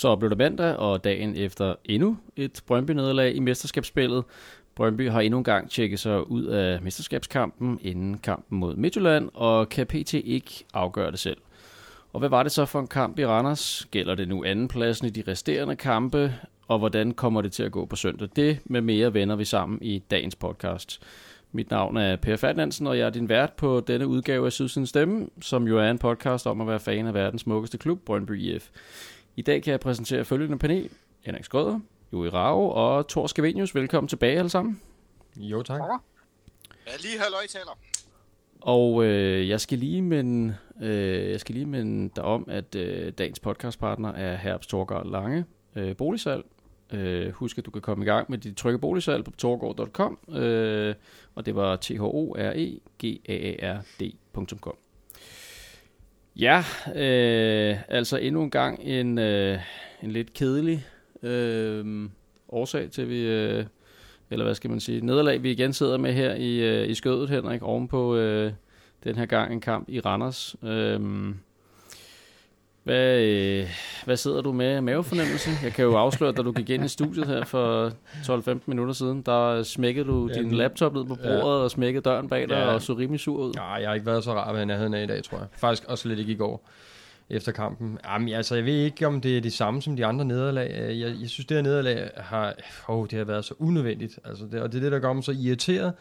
Så blev det mandag, og dagen efter endnu et Brøndby-nederlag i mesterskabsspillet. Brøndby har endnu en gang tjekket sig ud af mesterskabskampen inden kampen mod Midtjylland, og kan pt. ikke afgøre det selv. Og hvad var det så for en kamp i Randers? Gælder det nu andenpladsen i de resterende kampe? Og hvordan kommer det til at gå på søndag? Det med mere vender vi sammen i dagens podcast. Mit navn er Per Ferdinandsen, og jeg er din vært på denne udgave af Sydsiden Stemme, som jo er en podcast om at være fan af verdens smukkeste klub, Brøndby IF. I dag kan jeg præsentere følgende panel. Henrik Skrøder, Joey Rao og Thor Skavenius. Velkommen tilbage alle sammen. Jo, tak. Ja, lige halløj taler. Og øh, jeg skal lige minde, øh, jeg skal lige minde dig om, at øh, dagens podcastpartner er Herbs Torgård Lange øh, Boligsalg. Øh, husk, at du kan komme i gang med dit trygge boligsalg på torgård.com, øh, og det var t h o r e g a a r d.com. Ja, øh, altså endnu en gang en, øh, en lidt kedelig øh, årsag til, vi, øh, eller hvad skal man sige, nederlag, vi igen sidder med her i, øh, i skødet, Henrik, ovenpå øh, den her gang en kamp i Randers. Øh, hvad, øh, hvad sidder du med mavefornemmelse? Jeg kan jo afsløre, da du gik ind i studiet her for 12-15 minutter siden, der smækkede du ja, din laptop ned på bordet ja. og smækkede døren bag dig ja. og så rimelig sur ud. Ja, jeg har ikke været så rar ved nærheden af i dag, tror jeg. Faktisk også lidt ikke i går efter kampen. Jamen, altså, jeg ved ikke, om det er det samme som de andre nederlag. Jeg, jeg synes, det her nederlag har, oh, det har været så unødvendigt. Altså, det, og det er det, der gør mig så irriteret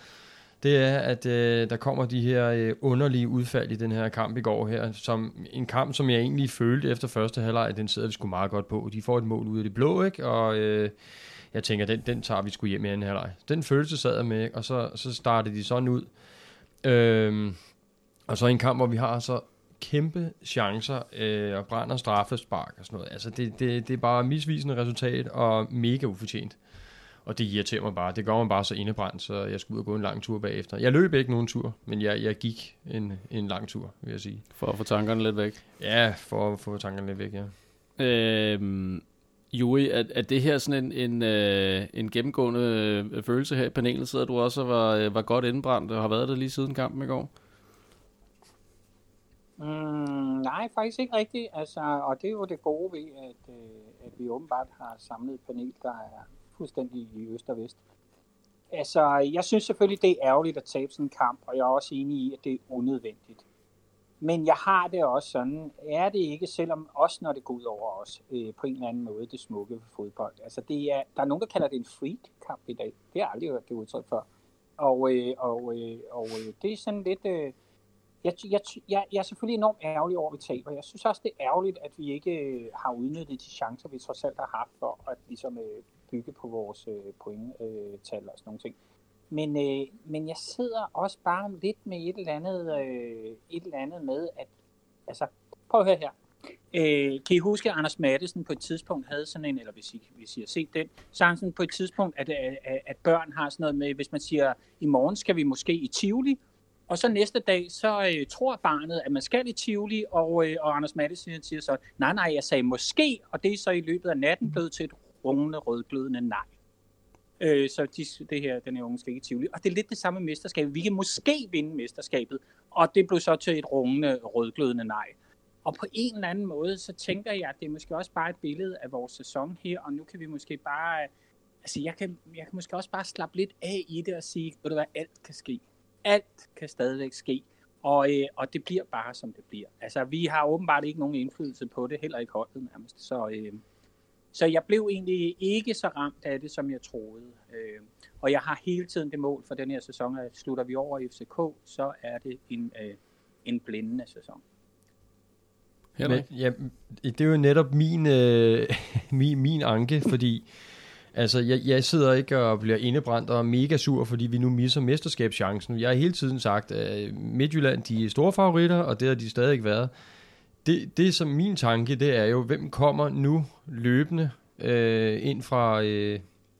det er, at øh, der kommer de her øh, underlige udfald i den her kamp i går her, som en kamp, som jeg egentlig følte efter første halvleg, den sidder vi sgu meget godt på. De får et mål ud af det blå, ikke? Og øh, jeg tænker, den, den tager vi sgu hjem i anden halvleg. Den følelse sad jeg med, og så, så startede de sådan ud. Øh, og så en kamp, hvor vi har så kæmpe chancer øh, og brænder straffespark og sådan noget. Altså, det, det, det er bare misvisende resultat og mega ufortjent. Og det irriterer mig bare. Det gør mig bare så indebrændt, så jeg skulle ud og gå en lang tur bagefter. Jeg løb ikke nogen tur, men jeg, jeg gik en, en lang tur, vil jeg sige. For at få tankerne lidt væk? Ja, for at få tankerne lidt væk, ja. Øhm, Juri, er, er det her sådan en, en, øh, en gennemgående øh, følelse her i panelet? Sidder du også var, øh, var godt indbrændt og har været det lige siden kampen i går? Mm, nej, faktisk ikke rigtigt. Altså, og det er jo det gode ved, at, at vi åbenbart har samlet et panel, der er fuldstændig i øst og vest. Altså, jeg synes selvfølgelig, det er ærgerligt at tabe sådan en kamp, og jeg er også enig i, at det er unødvendigt. Men jeg har det også sådan, er det ikke, selvom også når det går ud over os, øh, på en eller anden måde, det smukke ved fodbold. Altså, det er, der er nogen, der kalder det en freak-kamp i dag. Det har jeg aldrig hørt det udtryk før. Og, øh, og, øh, og øh, det er sådan lidt... Øh, jeg, jeg, jeg, jeg er selvfølgelig enormt ærgerlig over, at vi taber. Jeg synes også, det er ærgerligt, at vi ikke øh, har udnyttet de chancer, vi trods alt har haft for at ligesom, øh, bygge på vores øh, pointtal øh, og sådan nogle ting. Men, øh, men jeg sidder også bare lidt med et eller andet, øh, et eller andet med, at, altså, prøv at høre her. Øh, kan I huske, at Anders Mattesen på et tidspunkt havde sådan en, eller hvis I, hvis I har set den, så han sådan på et tidspunkt, at, at, at børn har sådan noget med, hvis man siger, i morgen skal vi måske i Tivoli, og så næste dag, så øh, tror barnet, at man skal i Tivoli, og, øh, og Anders Mattesen siger så, nej, nej, jeg sagde måske, og det er så i løbet af natten blevet til et rungende rødglødende nej. Øh, så de, det her, den her unge skal ikke Tivoli. Og det er lidt det samme mesterskab. Vi kan måske vinde mesterskabet, og det blev så til et rungende rødglødende nej. Og på en eller anden måde, så tænker jeg, at det er måske også bare et billede af vores sæson her, og nu kan vi måske bare, altså jeg kan, jeg kan måske også bare slappe lidt af i det og sige, ved du hvad, alt kan ske. Alt kan stadigvæk ske. Og, øh, og det bliver bare, som det bliver. Altså, vi har åbenbart ikke nogen indflydelse på det, heller ikke holdet nærmest. Så, øh, så jeg blev egentlig ikke så ramt af det, som jeg troede. Øh, og jeg har hele tiden det mål for den her sæson, at slutter vi over i FCK, så er det en, øh, en blændende sæson. Men, ja, det er jo netop min, øh, min, min anke, fordi altså, jeg, jeg sidder ikke og bliver indebrændt og er mega sur, fordi vi nu misser mesterskabschancen. Jeg har hele tiden sagt, at Midtjylland de er store favoritter, og det har de stadig været det, det som min tanke, det er jo, hvem kommer nu løbende øh, ind fra, øh,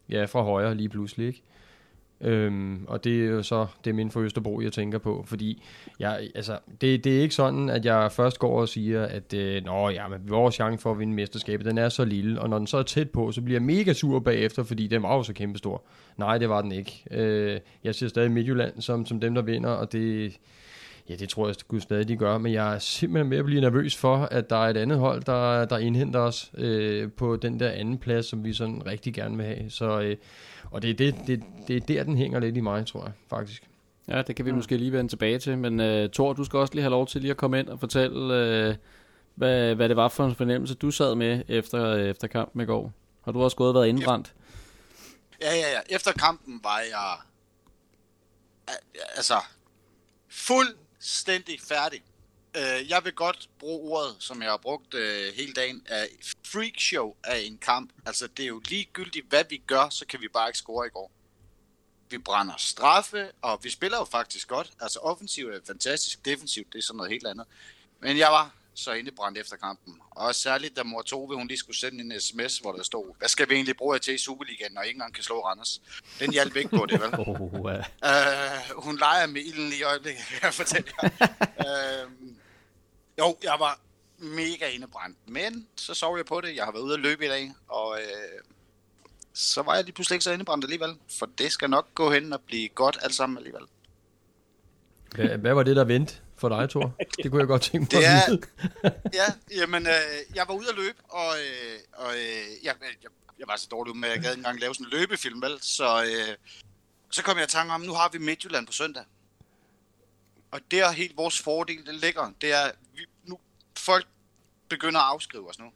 ja, fra højre lige pludselig, ikke? Øhm, og det er jo så det inden min for Østerbro, jeg tænker på, fordi jeg, altså, det, det er ikke sådan, at jeg først går og siger, at øh, Nå, ja, men vores chance for at vinde mesterskabet, den er så lille, og når den så er tæt på, så bliver jeg mega sur bagefter, fordi den var jo så kæmpestor. Nej, det var den ikke. Øh, jeg ser stadig Midtjylland som, som dem, der vinder, og det, Ja, det tror jeg Gud stadig, de gør, men jeg er simpelthen ved at blive nervøs for, at der er et andet hold, der, der indhenter os øh, på den der anden plads, som vi sådan rigtig gerne vil have. Så, øh, og det er, det, det, det er der, den hænger lidt i mig, tror jeg, faktisk. Ja, det kan vi mm. måske lige vende tilbage til, men uh, Thor, du skal også lige have lov til lige at komme ind og fortælle, uh, hvad, hvad det var for en fornemmelse, du sad med efter, efter kampen i går. Har du også gået og været indbrændt? Ja, ja, ja. Efter kampen var jeg altså fuldstændig færdig. Øh, jeg vil godt bruge ordet, som jeg har brugt øh, hele dagen, af freak show af en kamp. Altså, det er jo ligegyldigt, hvad vi gør, så kan vi bare ikke score i går. Vi brænder straffe, og vi spiller jo faktisk godt. Altså, offensivt er fantastisk, defensivt, det er sådan noget helt andet. Men jeg var så indebrændt efter kampen. Og særligt da mor Tove, hun lige skulle sende en sms, hvor der stod, hvad skal vi egentlig bruge jer til i Superligaen, når ingen kan slå Randers? Den hjalp ikke på det, vel? oh, uh. uh, hun leger med ilden i øjeblikket, kan jeg fortælle jer. uh, jo, jeg var mega indebrændt, men så sov jeg på det. Jeg har været ude at løbe i dag, og uh, så var jeg lige pludselig ikke så indebrændt alligevel, for det skal nok gå hen og blive godt alt sammen alligevel. Hvad, hvad var det, der vendte? For dig, Thor? Det kunne jeg godt tænke mig det er, at vide. ja, jamen, øh, jeg var ude at løbe, og, øh, og øh, jeg, jeg, jeg var så dårlig med, at jeg gad ikke engang lave sådan en løbefilm, vel? Så, øh, så kom jeg i tanke om, nu har vi Midtjylland på søndag. Og det er helt vores fordel, det ligger. Det er, vi, nu, folk begynder at afskrive os nu.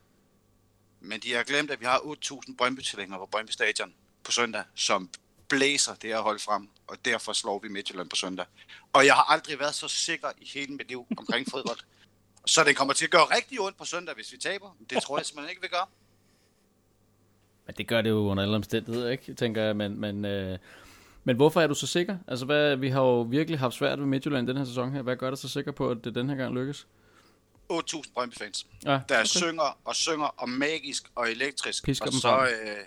Men de har glemt, at vi har 8.000 brøndby på Brøndby Stadion på søndag, som blæser det her hold frem, og derfor slår vi Midtjylland på søndag. Og jeg har aldrig været så sikker i hele mit liv omkring fodbold. Så det kommer til at gøre rigtig ondt på søndag, hvis vi taber. Det tror jeg simpelthen ikke, vi gør. Men det gør det jo under alle omstændigheder, ikke? Tænker jeg, men, men, øh, men hvorfor er du så sikker? Altså, hvad, vi har jo virkelig haft svært ved Midtjylland den her sæson her. Hvad gør dig så sikker på, at det den her gang lykkes? 8.000 Brøndby-fans, ja, der okay. synger og synger og magisk og elektrisk. Pisker og så, øh,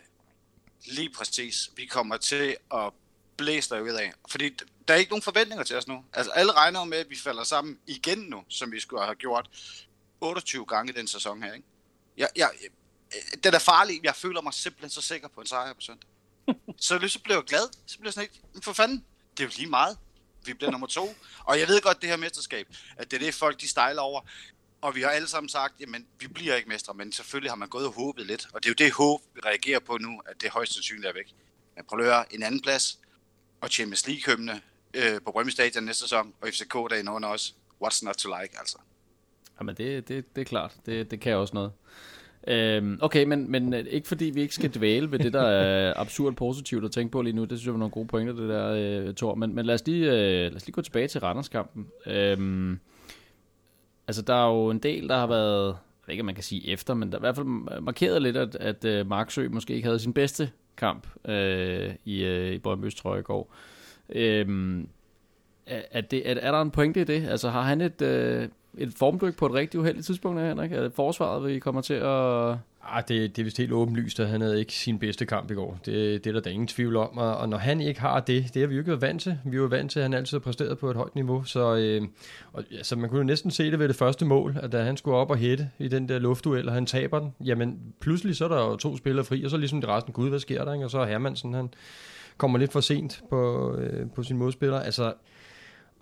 Lige præcis. Vi kommer til at blæse ud af. Fordi der er ikke nogen forventninger til os nu. Altså alle regner med, at vi falder sammen igen nu, som vi skulle have gjort 28 gange i den sæson her. Ikke? Jeg, jeg, øh, det er farligt. Jeg føler mig simpelthen så sikker på en sejr på søndag. så lige så blev jeg glad. Så blev jeg sådan ikke, for fanden, det er jo lige meget. Vi bliver nummer to. Og jeg ved godt, det her mesterskab, at det er det, folk de stejler over. Og vi har alle sammen sagt, jamen, vi bliver ikke mestre, men selvfølgelig har man gået og håbet lidt. Og det er jo det håb, vi reagerer på nu, at det højst sandsynligt er væk. Men prøv at høre, en anden plads, og Champions League-hymne øh, på Brøndby Stadion næste sæson, og FCK dagen under os. What's not to like, altså. Jamen, det, det, det er klart. Det, det kan også noget. Øhm, okay, men, men øh, ikke fordi vi ikke skal dvæle ved det, der er absurd positivt at tænke på lige nu. Det synes jeg var nogle gode pointer, det der, øh, Thor. Men, men lad, os lige, øh, lad os lige gå tilbage til Randerskampen. Øhm, altså, der er jo en del, der har været, jeg ved ikke, om man kan sige efter, men der er i hvert fald markeret lidt, at, at uh, Marksø måske ikke havde sin bedste kamp øh, i, øh, i Brøndby's trøje i går. Øhm, er, det, er, er der en pointe i det? Altså, har han et, øh, et formdyk på et rigtig uheldigt tidspunkt, Henrik? Er det forsvaret, vi kommer til at Ah, det, det er vist helt åbenlyst, at han havde ikke sin bedste kamp i går. Det, det er der da ingen tvivl om. Og, og når han ikke har det, det har vi jo ikke været vant til. Vi er jo vant til, at han altid har præsteret på et højt niveau. Så, øh, og, altså, man kunne jo næsten se det ved det første mål, at da han skulle op og hætte i den der luftduel, og han taber den, jamen pludselig så er der jo to spillere fri, og så ligesom det resten, gud, hvad sker der? Ikke? Og så er Hermansen, han kommer lidt for sent på, øh, på sin modspiller. Altså,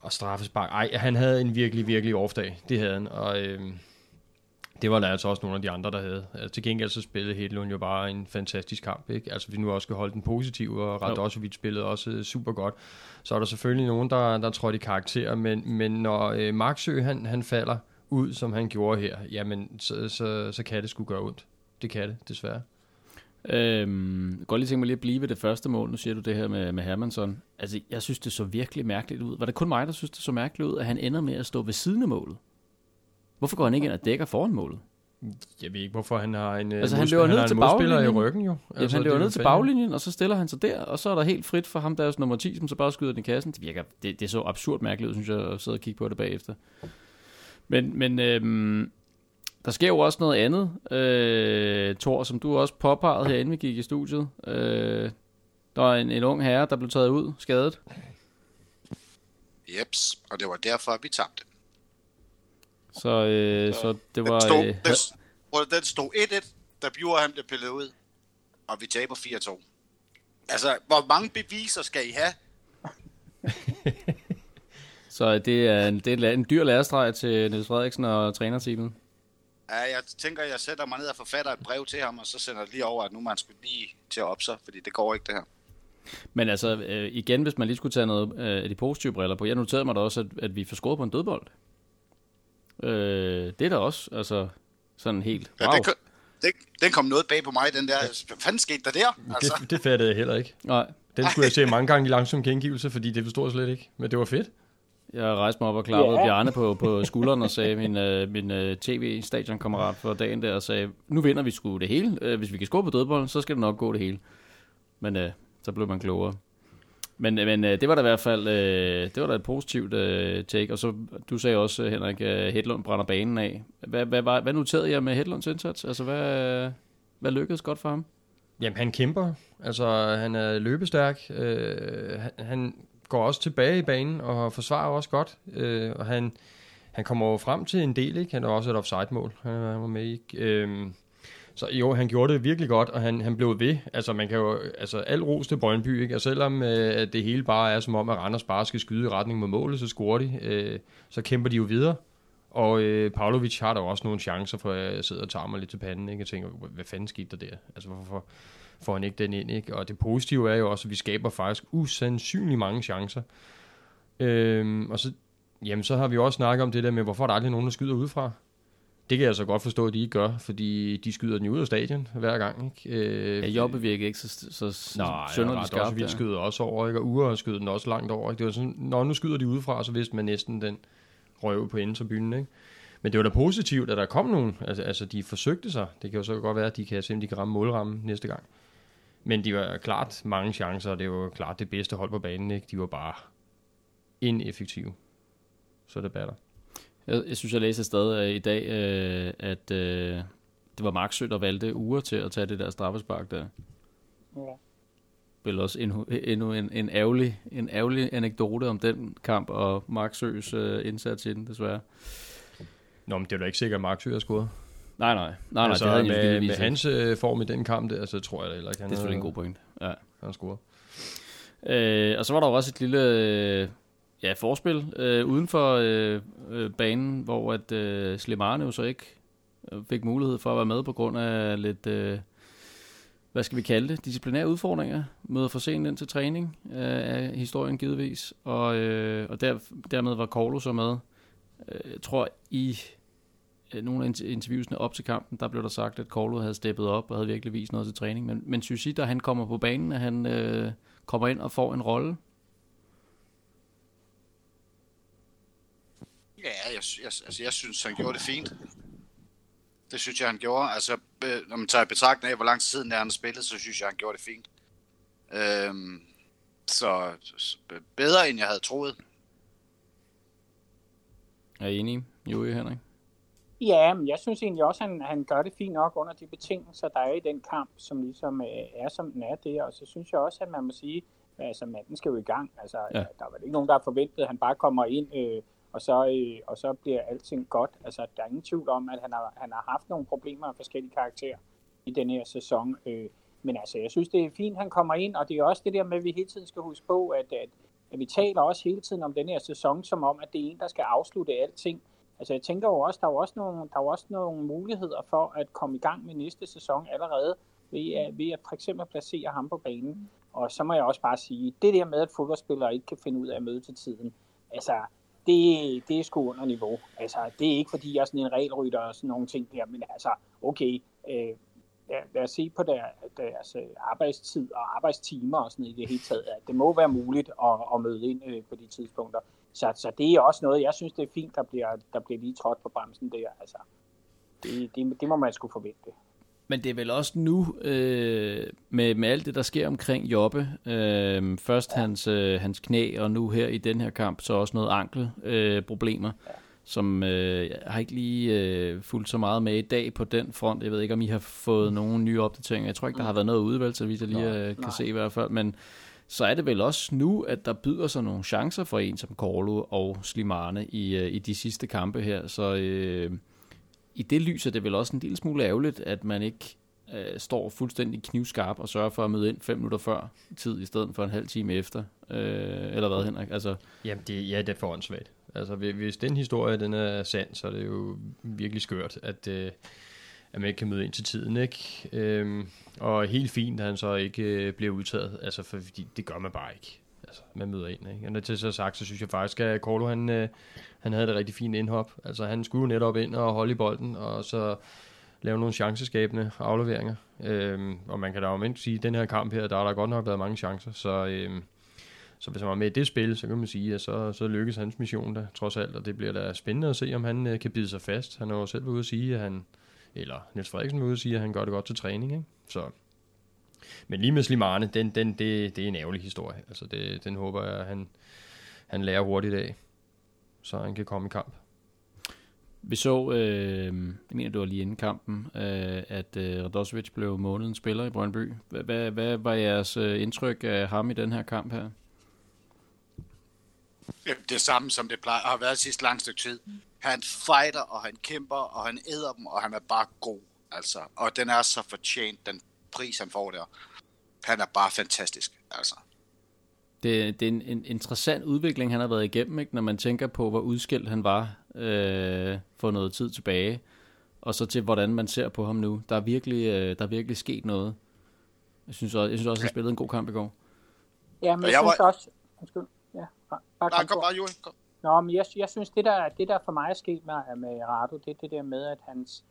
og straffespark. Ej, han havde en virkelig, virkelig off-dag. Det havde han. Og... Øh, det var der altså også nogle af de andre, der havde. Altså, til gengæld så spillede Hedlund jo bare en fantastisk kamp. Ikke? Altså vi nu også skal holde den positiv, og Radosovic spillede også øh, super godt. Så er der selvfølgelig nogen, der, der trådte i karakter, men, men når øh, Marksø han, han falder ud, som han gjorde her, jamen så, så, så kan det sgu gøre ondt. Det kan det, desværre. Øhm, godt lige tænke mig lige at blive ved det første mål. Nu siger du det her med, med Hermansson. Altså, jeg synes, det så virkelig mærkeligt ud. Var det kun mig, der synes, det så mærkeligt ud, at han ender med at stå ved siden af målet? Hvorfor går han ikke ind og dækker foran målet? Jeg ved ikke, hvorfor han har en, øh, altså, han løber ned til baglinjen. i ryggen jo. Altså, han løber ned til baglinjen, og så stiller han sig der, og så er der helt frit for ham, der er nummer 10, som så bare skyder den i kassen. Det virker, det, det er så absurd mærkeligt synes jeg, at sidde og kigge på det bagefter. Men, men øhm, der sker jo også noget andet, øh, Thor, som du også påpegede herinde, vi gik i studiet. Øh, der var en, en ung herre, der blev taget ud, skadet. Jeps, og det var derfor, vi tabte. Så, øh, så, så det var... Den stod, øh, den, den stod 1-1, da Bjur han blev pillet ud, og vi taber 4-2. Altså, hvor mange beviser skal I have? Så det er en, det er en dyr lærestreg til Niels Frederiksen og trænerteamet. Ja, jeg tænker, jeg sætter mig ned og forfatter et brev til ham, og så sender det lige over, at nu man skulle lige til at opse, fordi det går ikke det her. Men altså, øh, igen, hvis man lige skulle tage noget øh, af de positive briller på. Jeg noterede mig da også, at, at vi får scoret på en dødbold. Øh, det er da også, altså, sådan helt, wow. Ja, det, det, den kom noget bag på mig, den der. Hvad fanden skete der der? Altså. Det, det fattede jeg heller ikke. Nej. Den skulle jeg se mange gange i langsom gengivelse, fordi det forstod jeg slet ikke. Men det var fedt. Jeg rejste mig op og klappede yeah. Bjarne på, på skulderen og sagde, min, uh, min uh, øh, tv-stadionkammerat for dagen der, og sagde, nu vinder vi sgu det hele. Uh, hvis vi kan score på dødbolden, så skal det nok gå det hele. Men uh, så blev man klogere. Men, øh, men øh, det var da i hvert fald uh, det var da et positivt take. Og så, du sagde også, Henrik, uh, Hedlund brænder banen af. Hvad, hvad, hvad, hvad noterede jeg med Hedlunds indsats? Altså, hvad, hvad lykkedes godt for ham? Jamen, han kæmper. Altså, han er løbestærk. Øh, han, han går også tilbage i banen og forsvarer også godt. Øh, og han, han kommer jo frem til en del, ikke? Han har også et offside-mål, han var med i. Øh, så jo, han gjorde det virkelig godt, og han, han blev ved. Altså, man kan jo, altså, al ros til Brøndby, ikke? Og selvom øh, det hele bare er som om, at Randers bare skal skyde i retning mod målet, så scorer de. Øh, så kæmper de jo videre. Og øh, Pavlovic har der også nogle chancer, for jeg sidder og tager mig lidt til panden, ikke? Jeg tænker, hvad fanden skete der der? Altså, hvorfor får han ikke den ind, ikke? Og det positive er jo også, at vi skaber faktisk usandsynlig mange chancer. Øh, og så, jamen, så har vi også snakket om det der med, hvorfor er der aldrig nogen, der skyder udefra? Det kan jeg så godt forstå, at de ikke gør, fordi de skyder den ud af stadion hver gang. Ikke? Øh, ja, Jobbe virker ikke så, så Nej, sønderligt skarpt. Også, vi skyder også over, ikke? og Ure skyder den også langt over. Ikke? Det var sådan, når nu skyder de udefra, så vidste man næsten den røv på byen. Ikke? Men det var da positivt, at der kom nogen. Altså, altså, de forsøgte sig. Det kan jo så godt være, at de kan se, om de kan ramme målrammen næste gang. Men de var klart mange chancer, og det var klart det bedste hold på banen. Ikke? De var bare ineffektive. Så det batter. Jeg, jeg synes, jeg læste et sted uh, i dag, uh, at uh, det var Marksø, der valgte uger til at tage det der straffespark der. Ja. Vel også endnu, endnu en, en, ærgerlig, en ærgerlig anekdote om den kamp og Marksøs uh, indsats i den, desværre. Nå, men det er da ikke sikkert, at Marksø har scoret. Nej, nej. nej, altså, nej det havde med, med hans uh, form i den kamp, det, altså, tror jeg da heller ikke. Han det er selvfølgelig en god point. Ja. Han har scoret. Øh, og så var der også et lille ja, forspil øh, uden for øh, øh, banen, hvor at øh, Slimane jo så ikke øh, fik mulighed for at være med på grund af lidt, øh, hvad skal vi kalde det, disciplinære udfordringer. Møder for sent ind til træning øh, af historien givetvis, og, øh, og der, dermed var Korlo så med. Øh, jeg tror i øh, nogle af interviewsene op til kampen, der blev der sagt, at Korlo havde steppet op og havde virkelig vist noget til træning. Men, men synes I, da han kommer på banen, at han øh, kommer ind og får en rolle, Ja, jeg, jeg, altså, jeg synes, han gjorde det fint. Det synes jeg, han gjorde. Altså, når man tager i betragtning af, hvor lang tid han spillet, så synes jeg, han gjorde det fint. Øhm, så bedre, end jeg havde troet. Er I enige, Joey Henrik? Ja, men jeg synes egentlig også, at han, han gør det fint nok under de betingelser, der er i den kamp, som ligesom øh, er, som den er der. Og så synes jeg også, at man må sige, altså manden skal jo i gang. Altså, ja. der var ikke nogen, der forventede, at han bare kommer ind øh, og så, øh, og så bliver alting godt. Altså, der er ingen tvivl om, at han har, han har haft nogle problemer af forskellige karakterer i den her sæson. Øh, men altså, jeg synes, det er fint, han kommer ind, og det er også det der med, at vi hele tiden skal huske på, at, at, at vi taler også hele tiden om den her sæson, som om, at det er en, der skal afslutte alting. Altså, jeg tænker jo også, der er jo også nogle, der er også nogle muligheder for at komme i gang med næste sæson allerede, ved at, ved at for eksempel placere ham på banen. Og så må jeg også bare sige, det der med, at fodboldspillere ikke kan finde ud af at møde til tiden, altså, det, det er sgu under niveau. Altså, det er ikke fordi, jeg er sådan en regelrytter og sådan nogle ting der, men altså, okay, øh, lad os se på der, deres øh, arbejdstid og arbejdstimer og sådan i det hele taget. At det må være muligt at, at møde ind øh, på de tidspunkter. Så, så det er også noget, jeg synes, det er fint, der bliver, der bliver lige trådt på bremsen der. Altså, det, det, det må man sgu forvente. Men det er vel også nu, øh, med, med alt det, der sker omkring Jobbe, øh, først ja. hans, øh, hans knæ, og nu her i den her kamp, så også noget ankelproblemer, øh, problemer, ja. som øh, jeg har ikke lige øh, fulgt så meget med i dag på den front. Jeg ved ikke, om I har fået mm. nogle nye opdateringer. Jeg tror ikke, der har været noget udvalg, så vidt jeg lige øh, kan Nej. se i hvert fald. Men så er det vel også nu, at der byder sig nogle chancer for en som Korlo og Slimane i, øh, i de sidste kampe her. Så... Øh, i det lys er det vel også en lille smule ærgerligt, at man ikke øh, står fuldstændig knivskarp og sørger for at møde ind fem minutter før tid, i stedet for en halv time efter. Øh, eller hvad, Henrik? Altså, Jamen, det, ja, det er for åndssvagt. Altså, hvis den historie den er sand, så er det jo virkelig skørt, at, øh, at man ikke kan møde ind til tiden, ikke? Øhm, og helt fint, at han så ikke øh, bliver udtaget, altså, for, fordi det gør man bare ikke. Altså, man møder ind, ikke? Og når til så sagt, så synes jeg faktisk, at Corlo, han, øh, han havde det rigtig fint indhop. Altså, han skulle netop ind og holde i bolden, og så lave nogle chanceskabende afleveringer. Øhm, og man kan da jo sige, at den her kamp her, der har der godt nok været mange chancer, så... Øhm, så hvis han var med i det spil, så kan man sige, at så, så lykkes hans mission der, trods alt, og det bliver da spændende at se, om han øh, kan bide sig fast. Han har jo selv været ude at sige, at han, eller Niels Frederiksen var ude at sige, at han gør det godt til træning, ikke? Så, men lige med Slimane, den, den, det, det er en ærgerlig historie. Altså det, den håber jeg, at han, han lærer hurtigt af, så han kan komme i kamp. Vi så, øh, jeg mener det var lige inden kampen, øh, at øh, Radosevic blev månedens spiller i Brøndby. Hvad, hvad var jeres øh, indtryk af ham i den her kamp her? Det samme, som det plejer, har været sidste lang stykke tid. Han fighter, og han kæmper, og han æder dem, og han er bare god. Altså. Og den er så fortjent, den pris, han får der. Han er bare fantastisk. Altså. Det, det er en, en interessant udvikling, han har været igennem, ikke? når man tænker på, hvor udskilt han var øh, for noget tid tilbage, og så til, hvordan man ser på ham nu. Der er virkelig, øh, der er virkelig sket noget. Jeg synes også, jeg synes også, han spillede en god kamp i går. Ja, men jeg, jeg synes var... også... Undskyld. Bare Nej, kom bare, Johan. Kom. Nå, men jeg, jeg synes, det der, det der for mig er sket med, med Rado, det er det der med, at hans,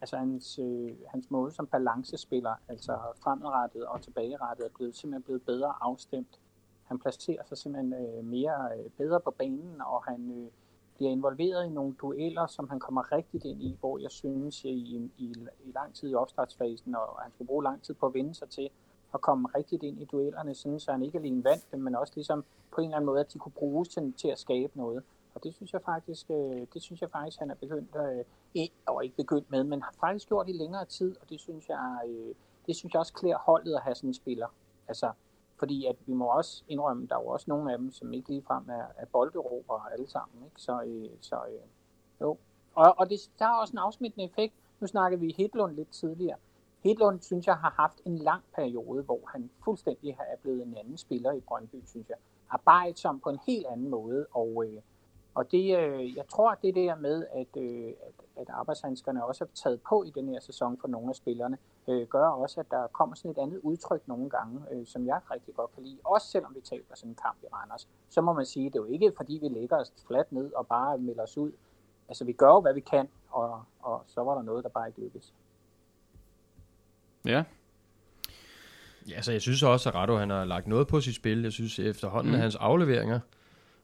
altså hans, øh, hans måde som balancespiller, altså fremadrettet og tilbagerettet, er blevet, simpelthen blevet bedre afstemt. Han placerer sig simpelthen øh, mere øh, bedre på banen, og han øh, bliver involveret i nogle dueller, som han kommer rigtigt ind i, hvor jeg synes øh, i, i, i, i lang tid i opstartsfasen, og han skulle bruge lang tid på at vende sig til, at komme rigtigt ind i duellerne, sådan så han ikke alene vandt dem, men også ligesom på en eller anden måde, at de kunne bruges til, til at skabe noget. Og det synes jeg faktisk, øh, det synes jeg faktisk, han er begyndt, øh, og ikke begyndt med, men har faktisk gjort i længere tid, og det synes jeg, øh, det synes jeg også klæder holdet at have sådan en spiller. Altså, fordi at vi må også indrømme, der er jo også nogle af dem, som ikke ligefrem er, er bolderober alle sammen. Ikke? Så, øh, så øh, jo. Og, og det, der er også en afsmittende effekt. Nu snakkede vi Hedlund lidt tidligere. Hedlund, synes jeg, har haft en lang periode, hvor han fuldstændig er blevet en anden spiller i Brøndby, synes jeg. Arbejdsom på en helt anden måde, og, øh, og det, øh, jeg tror, at det der med, at, øh, at, at arbejdshandskerne også er taget på i den her sæson for nogle af spillerne, øh, gør også, at der kommer sådan et andet udtryk nogle gange, øh, som jeg rigtig godt kan lide. Også selvom vi taber sådan en kamp i Randers, så må man sige, at det er jo ikke fordi, vi lægger os fladt ned og bare melder os ud. Altså, vi gør jo, hvad vi kan, og, og så var der noget, der bare ikke lykkedes. Ja. Ja, så jeg synes også, at Rado han har lagt noget på sit spil. Jeg synes efterhånden, mm. at hans afleveringer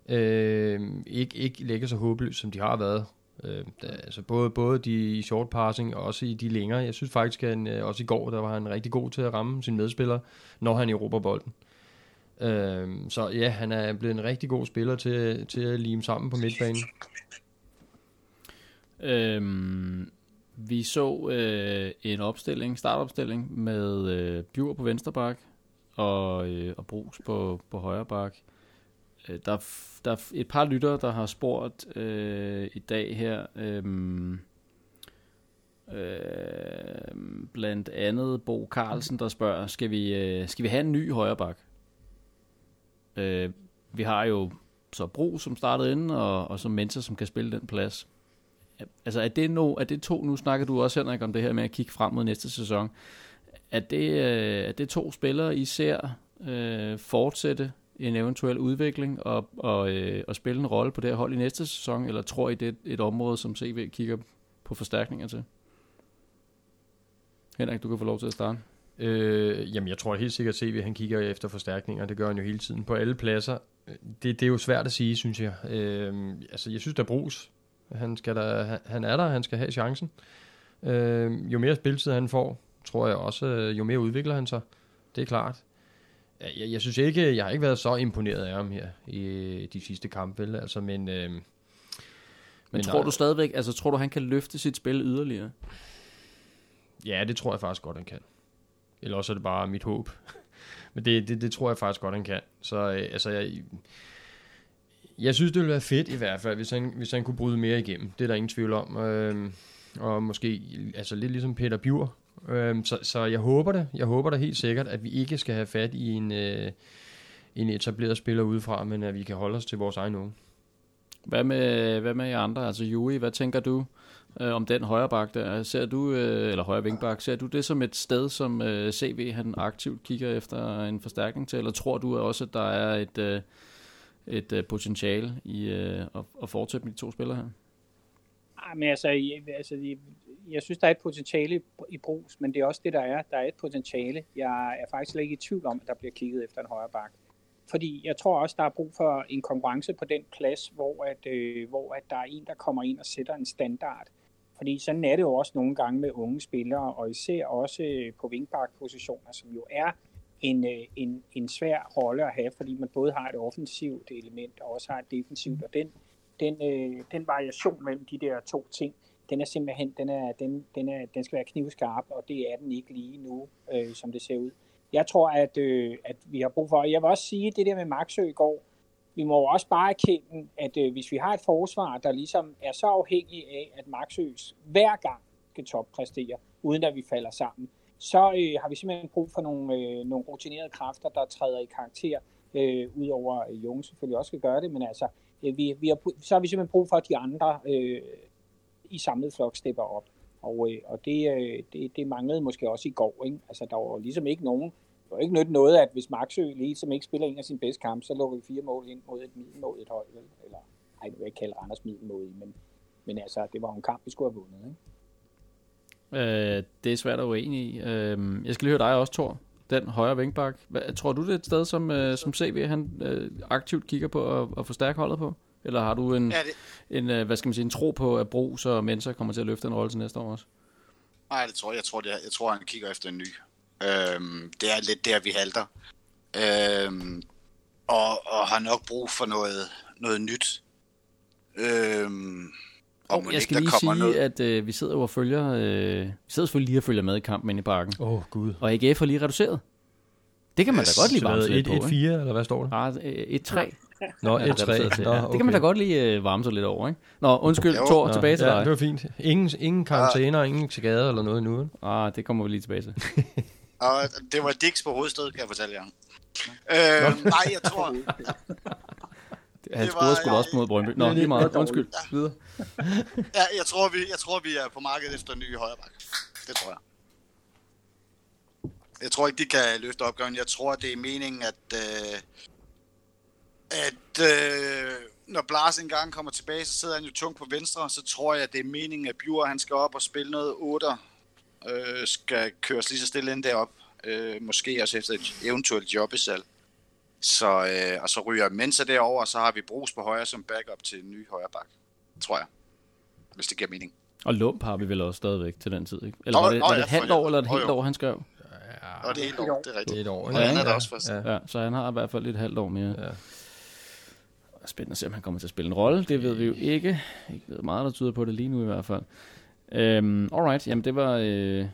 øh, ikke, ikke ligger så håbløst, som de har været. Øh, da, altså både, både de i short passing og også i de længere. Jeg synes faktisk, at han, øh, også i går, der var han rigtig god til at ramme sin medspiller, når han erobrer bolden. Øh, så ja, han er blevet en rigtig god spiller til, til at lime sammen på midtbanen. Øhm, vi så øh, en opstilling, startopstilling med øh, Bjur på venstre bak og, øh, og Brugs på, på højre bak. Øh, der, der er et par lyttere, der har spurgt øh, i dag her, øh, øh, blandt andet Bo Carlsen, der spørger, skal vi, øh, skal vi have en ny højreback? Øh, vi har jo så Bro, som startede inden, og, og så Mensa, som kan spille den plads. Altså er det, no, er det to, nu snakker du også Henrik om det her med at kigge frem mod næste sæson, er det, øh, er det to spillere, I ser øh, fortsætte en eventuel udvikling og, og, øh, og spille en rolle på det her hold i næste sæson, eller tror I, det er et område, som CV kigger på forstærkninger til? Henrik, du kan få lov til at starte. Øh, jamen, jeg tror helt sikkert, at CV han kigger efter forstærkninger. Det gør han jo hele tiden på alle pladser. Det, det er jo svært at sige, synes jeg. Øh, altså, jeg synes, der bruges han, skal der, han er der, han skal have chancen. Øh, jo mere spiltid han får, tror jeg også, øh, jo mere udvikler han sig. Det er klart. Jeg, jeg synes ikke, jeg har ikke været så imponeret af ham her i de sidste kampe, vel? Altså, men, øh, men, men tror nej, du stadigvæk, altså tror du, han kan løfte sit spil yderligere? Ja, det tror jeg faktisk godt, han kan. Eller også er det bare mit håb. men det, det, det tror jeg faktisk godt, han kan. Så øh, altså, jeg, jeg synes, det ville være fedt i hvert fald, hvis han, hvis han kunne bryde mere igennem. Det er der ingen tvivl om. Øh, og måske altså lidt ligesom Peter Bjur Øhm, så, så jeg håber det. Jeg håber da helt sikkert, at vi ikke skal have fat i en, øh, en etableret spiller udefra, men at vi kan holde os til vores egen unge. Hvad med, hvad med jer andre? Altså Juri, hvad tænker du øh, om den højre bak der? Ser du, øh, eller højre vingbak, ser du det som et sted, som øh, CV han aktivt kigger efter en forstærkning til, eller tror du også, at der er et, øh, et øh, potentiale i øh, at, at fortsætte med de to spillere her? Ah, men altså, jeg, altså jeg, synes, der er et potentiale i brus, men det er også det, der er. Der er et potentiale. Jeg er faktisk ikke i tvivl om, at der bliver kigget efter en højre bak. Fordi jeg tror også, der er brug for en konkurrence på den plads, hvor, at, øh, hvor at der er en, der kommer ind og sætter en standard. Fordi sådan er det jo også nogle gange med unge spillere, og især også øh, på vingbakpositioner, som jo er en, øh, en, en svær rolle at have, fordi man både har et offensivt element og også har et defensivt, og den, den, øh, den variation mellem de der to ting, den er simpelthen, den, er, den, den, er, den skal være knivskarp, og det er den ikke lige nu, øh, som det ser ud. Jeg tror, at, øh, at vi har brug for, jeg vil også sige, det der med Maxø i går, vi må også bare erkende, at øh, hvis vi har et forsvar, der ligesom er så afhængig af, at Maxøs hver gang kan toppræstere, uden at vi falder sammen, så øh, har vi simpelthen brug for nogle, øh, nogle rutinerede kræfter, der træder i karakter, øh, udover at øh, selvfølgelig også skal gøre det, men altså, øh, vi, vi har, så har vi simpelthen brug for, at de andre øh, i samlet flok stepper op. Og, øh, og det, øh, det, det manglede måske også i går. Ikke? Altså, der var ligesom ikke nogen, det var ikke nytte noget, at hvis Maxø lige som ikke spiller en af sine bedste kampe, så lukker vi fire mål ind mod et middelmådigt hold. Vel? Eller, ej, nu vil jeg ikke kalde Randers middelmål, men, men altså, det var en kamp, vi skulle have vundet. Ikke? Øh, det er svært at uenig i. Øh, jeg skal lige høre dig også, Thor. Den højre vinkbak. Hvad, tror du, det er et sted, som, øh, som CV han øh, aktivt kigger på at, at forstærke holdet på? Eller har du en, ja, det... en, øh, hvad skal man sige, en tro på, at Brugs og Mensa kommer til at løfte en rolle til næste år også? Nej, det tror jeg. Jeg tror, det er, jeg tror han kigger efter en ny. Øhm, det er lidt der, vi halter. Øhm, og, og har nok brug for noget, noget nyt. Øhm, og jeg skal ikke, lige sige, noget. at øh, vi sidder jo og følger, øh, vi sidder selvfølgelig lige og følger med i kampen inde i parken. Åh, oh, gud. Og AGF har lige reduceret. Det kan man yes. da godt lige varme sig lidt på. 1-4, eller hvad står der? Ah, 1-3. Nå, 1-3. Ja, okay. Det kan man da godt lige uh, varme sig lidt over, ikke? Nå, undskyld, Thor, ja, tilbage til ja, dig. det var fint. Ingen, ingen karantæner, ja. ingen skader eller noget nu. Ah, det kommer vi lige tilbage til. og det var Dix på hovedsted, kan jeg fortælle jer. øh, nej, jeg tror... Han scorede sgu også mod Brøndby. Nå, lige meget. Undskyld. Ja. Videre. ja, jeg tror, vi, jeg tror, vi er på markedet efter en ny højreback. Det tror jeg. Jeg tror ikke, de kan løfte opgaven. Jeg tror, det er meningen, at, øh, at øh, når Blas engang kommer tilbage, så sidder han jo tungt på venstre. Så tror jeg, at det er meningen, at Bjur han skal op og spille noget 8. Øh, skal køres lige så stille ind derop. Øh, måske også efter et eventuelt job i salg. Så, øh, og så ryger Mensa derover, og så har vi Brugs på højre som backup til en ny højre bak. Tror jeg. Hvis det giver mening. Og Lump har vi vel også stadigvæk til den tid, ikke? Eller nå, var det, nå, var det et halvt år, eller et helt år, han skrev? Ja, og det er et år, det er rigtigt. Det er et år. Ja, han er der også først. Ja. ja, så han har i hvert fald et halvt år mere. Ja. Spændende at se, om han kommer til at spille en rolle. Det ved vi jo ikke. Ikke ved meget, der tyder på det lige nu i hvert fald. Um, alright, jamen det var, øh,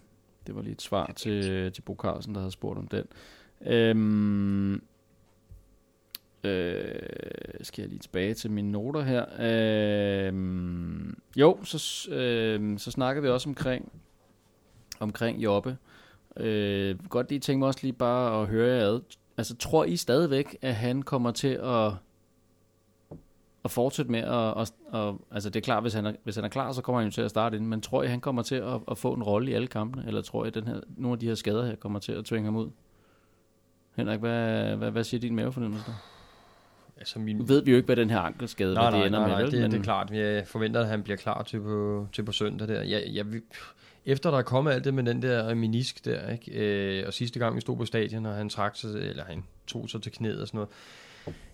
det var lige et svar til, til Bo Carlsen, der havde spurgt om den. Um, øh, skal jeg lige tilbage til mine noter her. Øh, jo, så, øh, så snakkede vi også omkring omkring Jobbe. Øh, godt lige tænke mig også lige bare at høre jer ad. Altså, tror I stadigvæk, at han kommer til at at fortsætte med at, at, at, altså det er klart, hvis han er, hvis han er klar, så kommer han jo til at starte ind, men tror I, han kommer til at, at få en rolle i alle kampene, eller tror I, at den her, nogle af de her skader her kommer til at tvinge ham ud? Henrik, hvad, hvad, hvad siger din mavefornemmelse der? Altså min... Nu ved vi jo ikke, hvad den her ankelskade nej, nej, det ender nej, nej, med. Det, men... det er klart. Jeg forventer, at han bliver klar til på, til på søndag der. Jeg, jeg, efter der er kommet alt det med den der menisk der, ikke? Øh, og sidste gang vi stod på stadion, og han trak sig, eller han tog sig til knæet og sådan noget.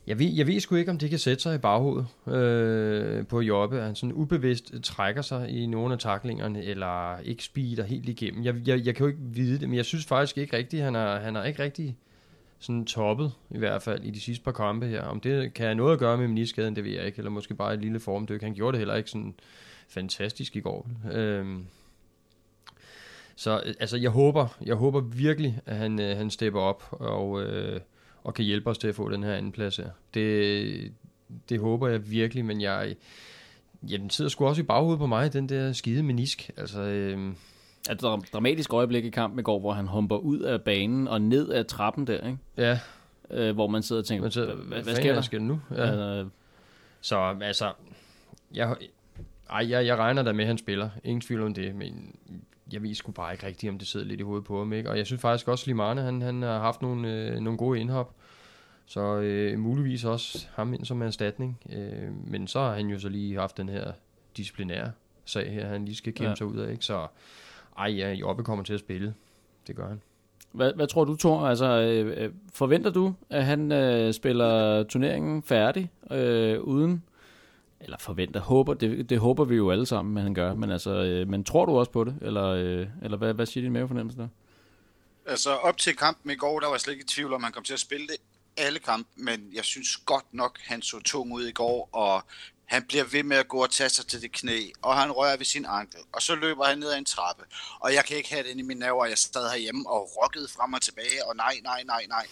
Jeg ved, jeg ved sgu ikke, om det kan sætte sig i baghovedet øh, på Jobbe. Han sådan ubevidst trækker sig i nogle af taklingerne, eller ikke speeder helt igennem. Jeg, jeg, jeg kan jo ikke vide det, men jeg synes faktisk ikke rigtigt, han er, han er ikke rigtig sådan toppet, i hvert fald i de sidste par kampe her. Om det kan have noget at gøre med meniskaden, det ved jeg ikke, eller måske bare et lille formdyk. Han gjorde det heller ikke sådan fantastisk i går. Øhm, øh, så altså, jeg håber, jeg håber virkelig, at han, øh, han stepper op og, øh, og kan hjælpe os til at få den her anden plads her. Det, det håber jeg virkelig, men jeg, ja, den sidder sgu også i baghovedet på mig, den der skide menisk. Altså, øh, Et dramatisk øjeblik i kampen i går, hvor han humper ud af banen og ned ad trappen der, ikke? Ja. Øh, hvor man sidder og tænker, man sidder, hvad, hvad sker der? Sker nu? Ja. Øh, så altså, jeg, ej, jeg, jeg regner da med, at han spiller. Ingen tvivl om det, men jeg ved sgu bare ikke rigtigt, om det sidder lidt i hovedet på ham. Ikke? Og jeg synes faktisk også, at Limane, han, han har haft nogle, øh, nogle gode indhop. Så øh, muligvis også ham ind som erstatning. Øh, men så har han jo så lige haft den her disciplinære sag her, han lige skal kæmpe ja. sig ud af. Ikke? Så ej, ja, Jobbe kommer til at spille. Det gør han. Hvad, hvad tror du, Thor? Altså, øh, øh, forventer du, at han øh, spiller turneringen færdig øh, uden eller forventer, håber, det, det håber vi jo alle sammen, at han gør, men, altså, øh, men tror du også på det, eller, øh, eller hvad, hvad siger din mavefornemmelse der? Altså op til kampen i går, der var jeg slet ikke i tvivl om, han kom til at spille det alle kampe, men jeg synes godt nok, han så tung ud i går, og han bliver ved med at gå og tage sig til det knæ, og han rører ved sin ankel, og så løber han ned ad en trappe, og jeg kan ikke have det inde i min nerver, jeg sad herhjemme og rokkede frem og tilbage, og nej, nej, nej, nej.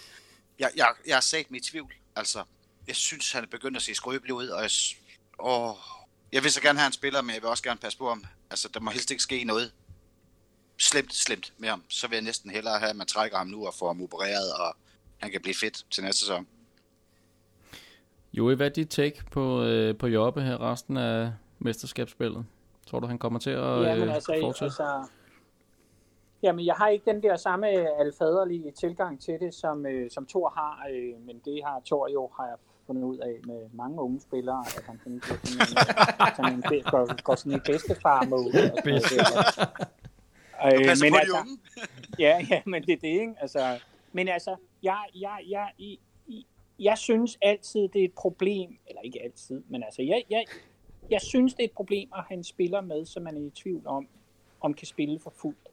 Jeg, jeg, jeg har sagt mig tvivl, altså. Jeg synes, han er begyndt at se skrøbelig ud, og jeg, åh, jeg vil så gerne have en spiller, men jeg vil også gerne passe på ham. Altså, der må helst ikke ske noget slemt, slemt med ham. Så vil jeg næsten hellere have, at man trækker ham nu og får ham opereret, og han kan blive fedt til næste sæson. Jo, hvad er dit take på, øh, på Jobbe her resten af mesterskabsspillet? Tror du, han kommer til at jamen, øh, altså, fortsætte? Altså, jamen, jeg har ikke den der samme alfaderlige tilgang til det, som, øh, som Thor har, øh, men det har Thor jo, har jeg fundet ud af med mange unge spillere, at han sådan, sådan en, sådan en, går, går sådan en bedstefar-mode. Øh, men altså, ja, ja, men det er det, ikke? Altså, men altså, jeg, jeg, jeg, jeg, jeg synes altid, det er et problem, eller ikke altid, men altså, jeg, jeg, jeg synes, det er et problem at have en spiller med, som man er i tvivl om, om kan spille for fuldt.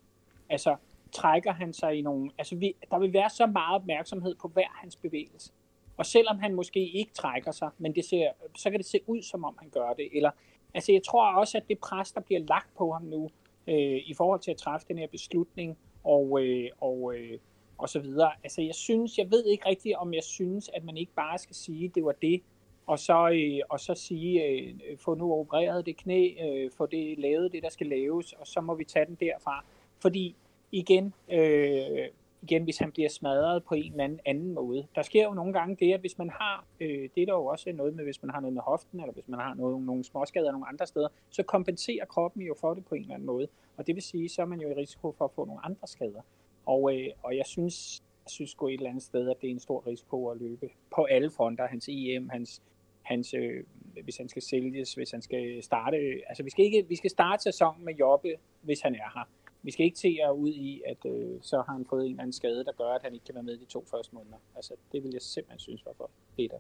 Altså, trækker han sig i nogle... Altså, vi, der vil være så meget opmærksomhed på hver hans bevægelse. Og selvom han måske ikke trækker sig, men det ser, så kan det se ud, som om han gør det. Eller, altså, jeg tror også, at det pres, der bliver lagt på ham nu, øh, i forhold til at træffe den her beslutning, og, øh, og, øh, og så videre. Altså, jeg synes, jeg ved ikke rigtigt, om jeg synes, at man ikke bare skal sige, at det var det, og så, øh, og så sige, øh, få nu opereret det knæ, øh, få det lavet, det der skal laves, og så må vi tage den derfra. Fordi igen, øh, igen, hvis han bliver smadret på en eller anden anden måde. Der sker jo nogle gange det, at hvis man har, øh, det er der jo også noget med, hvis man har noget med hoften, eller hvis man har noget, nogle småskader nogle andre steder, så kompenserer kroppen jo for det på en eller anden måde. Og det vil sige, så er man jo i risiko for at få nogle andre skader. Og, øh, og jeg synes, jeg synes gå et eller andet sted, at det er en stor risiko at løbe på alle fronter. Hans EM, hans, hans øh, hvis han skal sælges, hvis han skal starte. Øh, altså vi skal, ikke, vi skal starte sæsonen med Jobbe, hvis han er her. Vi skal ikke se jer ud i, at øh, så har han fået en eller anden skade, der gør, at han ikke kan være med de to første måneder. Altså det vil jeg simpelthen synes var for fedt.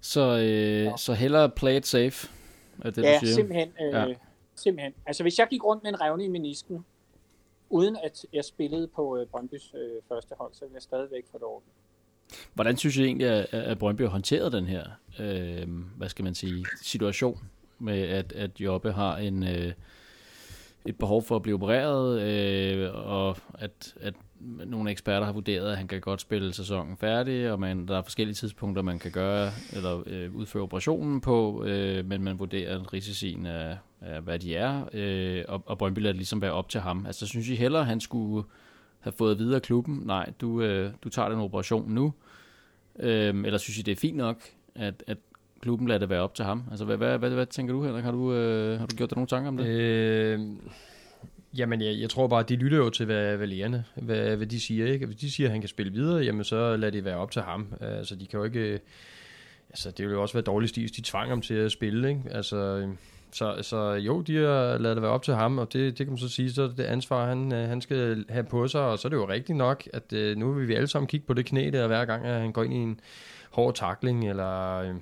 Så, øh, ja. så hellere play it safe, er det, ja, du siger? Simpelthen, øh, ja, simpelthen. Altså hvis jeg gik rundt med en revne i menisken, uden at jeg spillede på øh, Brøndbys øh, første hold, så ville jeg stadigvæk få det orden. Hvordan synes I egentlig, at, at Brøndby har håndteret den her, øh, hvad skal man sige, situation med, at, at Jobbe har en, øh, et behov for at blive opereret, øh, og at, at nogle eksperter har vurderet, at han kan godt spille sæsonen færdig, og man, der er forskellige tidspunkter, man kan gøre eller øh, udføre operationen på, øh, men man vurderer risicien af, af, hvad de er, øh, og, og Brøndby lader det ligesom være op til ham. Altså, synes I hellere, han skulle have fået videre af klubben? Nej, du, øh, du tager den operation nu. Øh, eller synes I, det er fint nok, at, at klubben lader det være op til ham? Altså, hvad, hvad, hvad, hvad tænker du, Henrik? Har du, øh, har du gjort dig nogle tanker om det? Øh, jamen, jeg, jeg tror bare, at de lytter jo til, hvad, hvad lægerne, hvad, hvad de siger. Ikke? Hvis de siger, at han kan spille videre, jamen så lad det være op til ham. Altså, de kan jo ikke... Altså, det ville jo også være dårligt stil, de tvang ham til at spille, ikke? Altså, så, så jo, de har lavet det være op til ham, og det, det kan man så sige, så er det ansvar, han, øh, han skal have på sig, og så er det jo rigtigt nok, at øh, nu vil vi alle sammen kigge på det knæ der, hver gang at han går ind i en hård takling, eller, øh,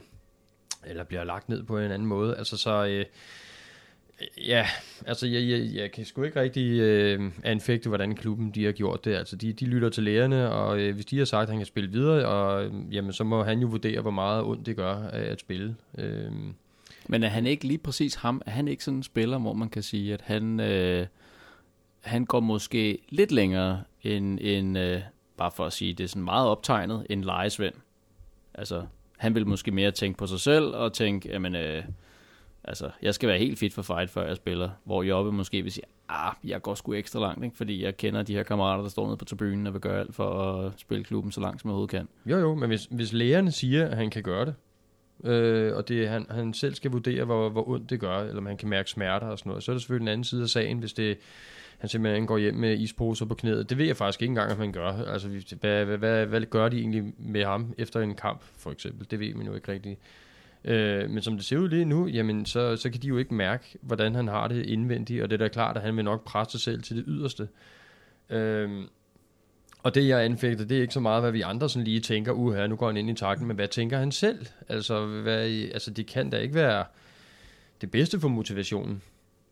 eller bliver lagt ned på en anden måde. Altså så... Øh, Ja, altså jeg, jeg, jeg kan sgu ikke rigtig øh, anfægte, hvordan klubben de har gjort det. Altså de, de lytter til lægerne, og øh, hvis de har sagt, at han kan spille videre, og, øh, jamen, så må han jo vurdere, hvor meget ondt det gør øh, at spille. Øh. Men er han ikke lige præcis ham? Er han ikke sådan en spiller, hvor man kan sige, at han, øh, han går måske lidt længere end, end øh, bare for at sige, det er sådan meget optegnet, en lejesvend? Altså, han vil måske mere tænke på sig selv og tænke, jamen, øh, altså, jeg skal være helt fit for fight, før jeg spiller. Hvor Jobbe måske vil sige, ah, jeg går sgu ekstra langt, ikke? fordi jeg kender de her kammerater, der står nede på tribunen og vil gøre alt for at spille klubben så langt, som overhovedet kan. Jo, jo, men hvis, hvis lægerne siger, at han kan gøre det, øh, og det, han, han selv skal vurdere, hvor, hvor ondt det gør, eller man kan mærke smerter og sådan noget, så er det selvfølgelig en anden side af sagen, hvis det han simpelthen går hjem med isposer på knæet. Det ved jeg faktisk ikke engang, at man gør. Altså, hvad, hvad, hvad, hvad gør de egentlig med ham efter en kamp, for eksempel? Det ved man jo ikke rigtigt. Øh, men som det ser ud lige nu, jamen, så, så kan de jo ikke mærke, hvordan han har det indvendigt, og det er da klart, at han vil nok presse sig selv til det yderste. Øh, og det, jeg anfægter, det er ikke så meget, hvad vi andre sådan lige tænker, uha, nu går han ind i takten, men hvad tænker han selv? Altså, hvad, altså det kan da ikke være det bedste for motivationen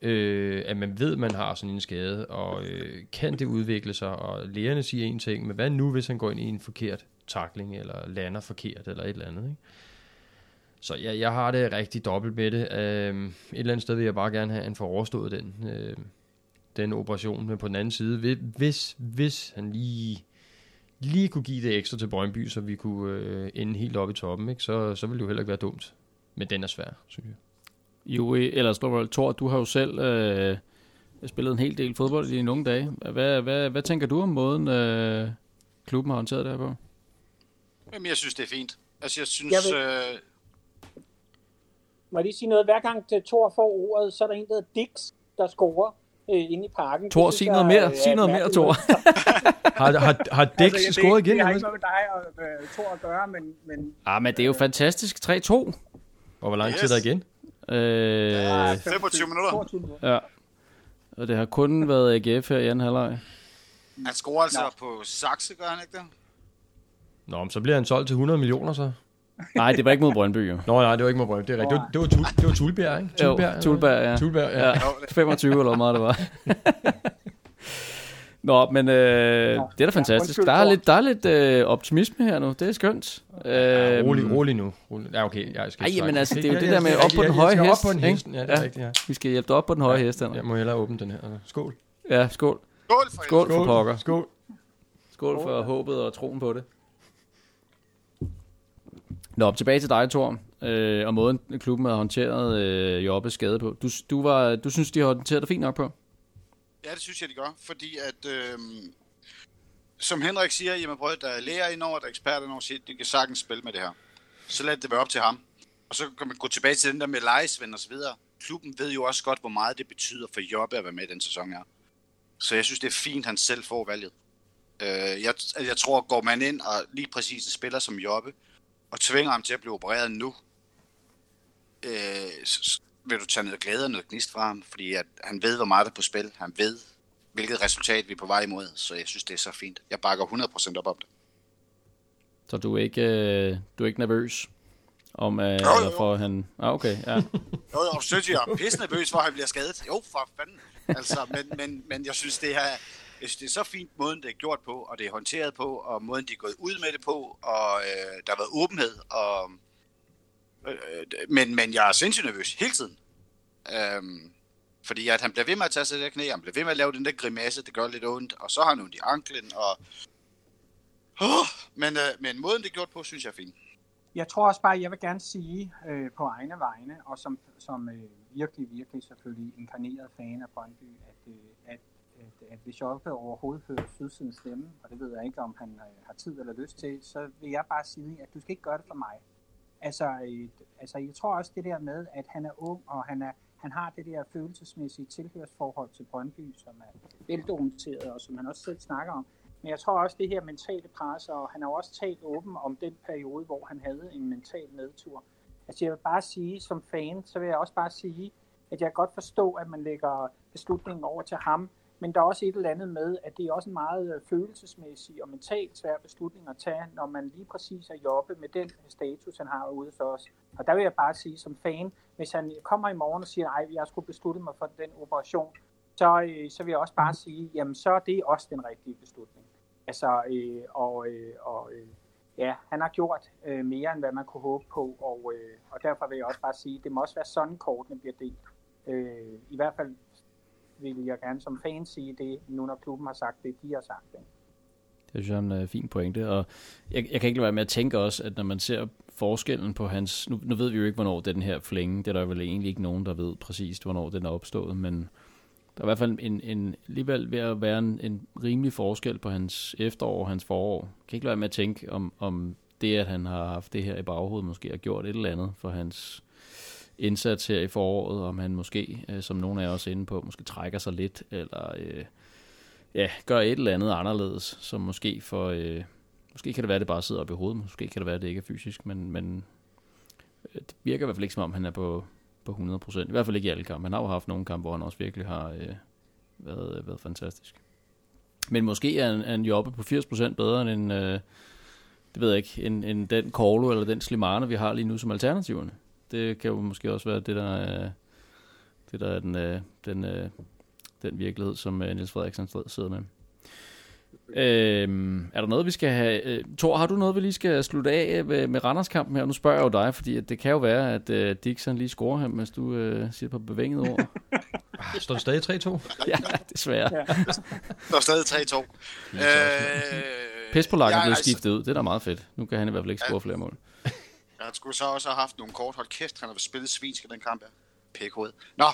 øh, at man ved, at man har sådan en skade, og øh, kan det udvikle sig, og lægerne siger en ting, men hvad nu, hvis han går ind i en forkert takling, eller lander forkert, eller et eller andet, ikke? Så jeg, jeg har det rigtig dobbelt med det. Øh, et eller andet sted vil jeg bare gerne have, at han får overstået den, øh, den operation, men på den anden side, hvis, hvis han lige lige kunne give det ekstra til Brøndby, så vi kunne øh, ende helt oppe i toppen, ikke? Så, så ville det jo heller ikke være dumt. Men den er svær, synes jeg. Jo, eller Storvold Thor, du har jo selv øh, spillet en hel del fodbold i dine unge dage. Hvad, hvad, hvad tænker du om måden, øh, klubben har håndteret det her på? Jamen, jeg synes, det er fint. Altså, jeg synes... Jeg vil... øh... Må jeg lige sige noget? Hver gang Thor får ordet, så er der en, der hedder Dix, der scorer øh, inde i parken. Thor, sig noget mere. Sig noget mere, Thor. har, har, har Dix altså, scoret igen? Det har ikke noget med dig og uh, Thor at gøre, men... men ah, men det er jo fantastisk. 3-2. Og hvor lang yes. tid er der igen? Øh, ja, 25 minutter. Ja. Og det har kun været AGF her i anden halvleg. Han scorer altså Nå. på Saxe, gør han ikke det? Nå, men så bliver han solgt til 100 millioner så. Nej, det var ikke mod Brøndby, jo. Nå, nej, det var ikke mod Brøndby. Det er rigtigt. Det var, det var, det var Tulbjerg, ikke? Tulbjerg, jo, Tulbjerg, ja. Tulbjerg, ja. ja. 25 eller hvor meget det var. Nå, men øh, Nå, det er da fantastisk. der er lidt, der er lidt øh, optimisme her nu. Det er skønt. Ja, rolig, rolig nu. Rolig. Ja, okay. Jeg skal Ej, men altså, det er jo det der med op på den høje hest. op på en hest. Ja, det er rigtigt, ja. Vi skal hjælpe dig op på den høje hest. Jeg må hellere åbne den her. Skål. Ja, skål. Skål for, skål for pokker. Skål. Skål for håbet og troen på det. Nå, tilbage til dig, Thor, øh, og måden klubben har håndteret øh, Jobbes skade på. Du, du, var, du synes, de har håndteret det fint nok på? Ja, det synes jeg, de gør, fordi at, øh, som Henrik siger, jamen prøv, der er læger indover, der er eksperter indover, siger, de kan sagtens spille med det her. Så lad det være op til ham. Og så kan man gå tilbage til den der med lejesvend og så videre. Klubben ved jo også godt, hvor meget det betyder for Jobbe at være med i den sæson her. Så jeg synes, det er fint, han selv får valget. Øh, jeg, altså, jeg tror, går man ind og lige præcis en spiller som Jobbe, og tvinger ham til at blive opereret nu, øh, vil du tage noget glæde og noget gnist fra ham, fordi at han ved, hvor meget der er på spil. Han ved, hvilket resultat vi er på vej imod, så jeg synes, det er så fint. Jeg bakker 100% op om det. Så du er ikke, øh, du er ikke nervøs? Om, øh, jo, jo. for han... Ah, okay, ja. jo, jo, synes jeg er pisse nervøs for, at han bliver skadet. Jo, for fanden. Altså, men, men, men jeg synes, det her, jeg synes, det er så fint, måden det er gjort på, og det er håndteret på, og måden de er gået ud med det på, og øh, der har været åbenhed, og Øh, men, men jeg er sindssygt nervøs hele tiden. Øhm, fordi at han bliver ved med at tage sig det der knæ, han bliver ved med at lave den der grimasse, det gør lidt ondt, og så har han ondt i anklen, og... Oh, men, øh, men måden det er gjort på, synes jeg er fint. Jeg tror også bare, jeg vil gerne sige øh, på egne vegne, og som, som øh, virkelig, virkelig selvfølgelig inkarneret fan af Brøndby, at, øh, at, at, at hvis Jolpe overhovedet hører Sydsidens stemme, og det ved jeg ikke, om han øh, har tid eller lyst til, så vil jeg bare sige, at du skal ikke gøre det for mig. Altså, øh, altså, jeg tror også det der med, at han er ung, og han, er, han har det der følelsesmæssige tilhørsforhold til Brøndby, som er veldokumenteret, og som han også selv snakker om. Men jeg tror også det her mentale pres, og han har også talt åben om den periode, hvor han havde en mental nedtur. Altså jeg vil bare sige, som fan, så vil jeg også bare sige, at jeg godt forstå, at man lægger beslutningen over til ham, men der er også et eller andet med, at det er også en meget øh, følelsesmæssig og mentalt svær beslutning at tage, når man lige præcis er jobbe med den status, han har ude for os. Og der vil jeg bare sige som fan, hvis han kommer i morgen og siger, at jeg skulle beslutte mig for den operation, så, øh, så vil jeg også bare sige, jamen så er det også den rigtige beslutning. Altså, øh, og, øh, og øh, ja, han har gjort øh, mere, end hvad man kunne håbe på, og, øh, og derfor vil jeg også bare sige, det må også være sådan, kortene bliver delt. Øh, I hvert fald vil jeg gerne som fan sige det, nu når klubben har sagt det, de har sagt det. Det synes jeg er en uh, fin pointe, og jeg, jeg kan ikke lade være med at tænke også, at når man ser forskellen på hans... Nu, nu ved vi jo ikke, hvornår den her flænge, det er der vel egentlig ikke nogen, der ved præcist, hvornår den er opstået, men der er i hvert fald en, en, alligevel ved at være en, en rimelig forskel på hans efterår og hans forår. Jeg kan ikke lade være med at tænke, om, om det, at han har haft det her i baghovedet, måske har gjort et eller andet for hans indsats her i foråret, om han måske, øh, som nogle af os inde på, måske trækker sig lidt, eller øh, ja, gør et eller andet anderledes, som måske for... Øh, måske kan det være, at det bare sidder op i hovedet, måske kan det være, at det ikke er fysisk, men, men øh, det virker i hvert fald ikke, som om han er på, på 100%. I hvert fald ikke i alle kampe. Han har jo haft nogle kampe, hvor han også virkelig har øh, været, øh, været fantastisk. Men måske er han, han jo oppe på 80% bedre end, øh, det ved jeg ikke, end, end den Corlo eller den Slimane, vi har lige nu som alternativerne. Det kan jo måske også være det, der er, det, der er den, øh, den, øh, den virkelighed, som øh, Niels Frederiksen sidder med. Øhm, er der noget, vi skal have... Øh, Thor, har du noget, vi lige skal slutte af med, med Randers-kampen her? Nu spørger jeg jo dig, fordi det kan jo være, at øh, Dixon lige scorer ham, hvis du øh, siger på bevinget ord. Ah, står det stadig 3-2? ja, desværre. Ja. Står stadig 3-2. Øh, Pes på lakken er blevet skiftet ud. Det er da meget fedt. Nu kan han i hvert fald ikke score ja. flere mål. Jeg skulle så også have haft nogle kort. Hold kæft, han har spillet svinsk i den kamp her. Pækhoved. Nå,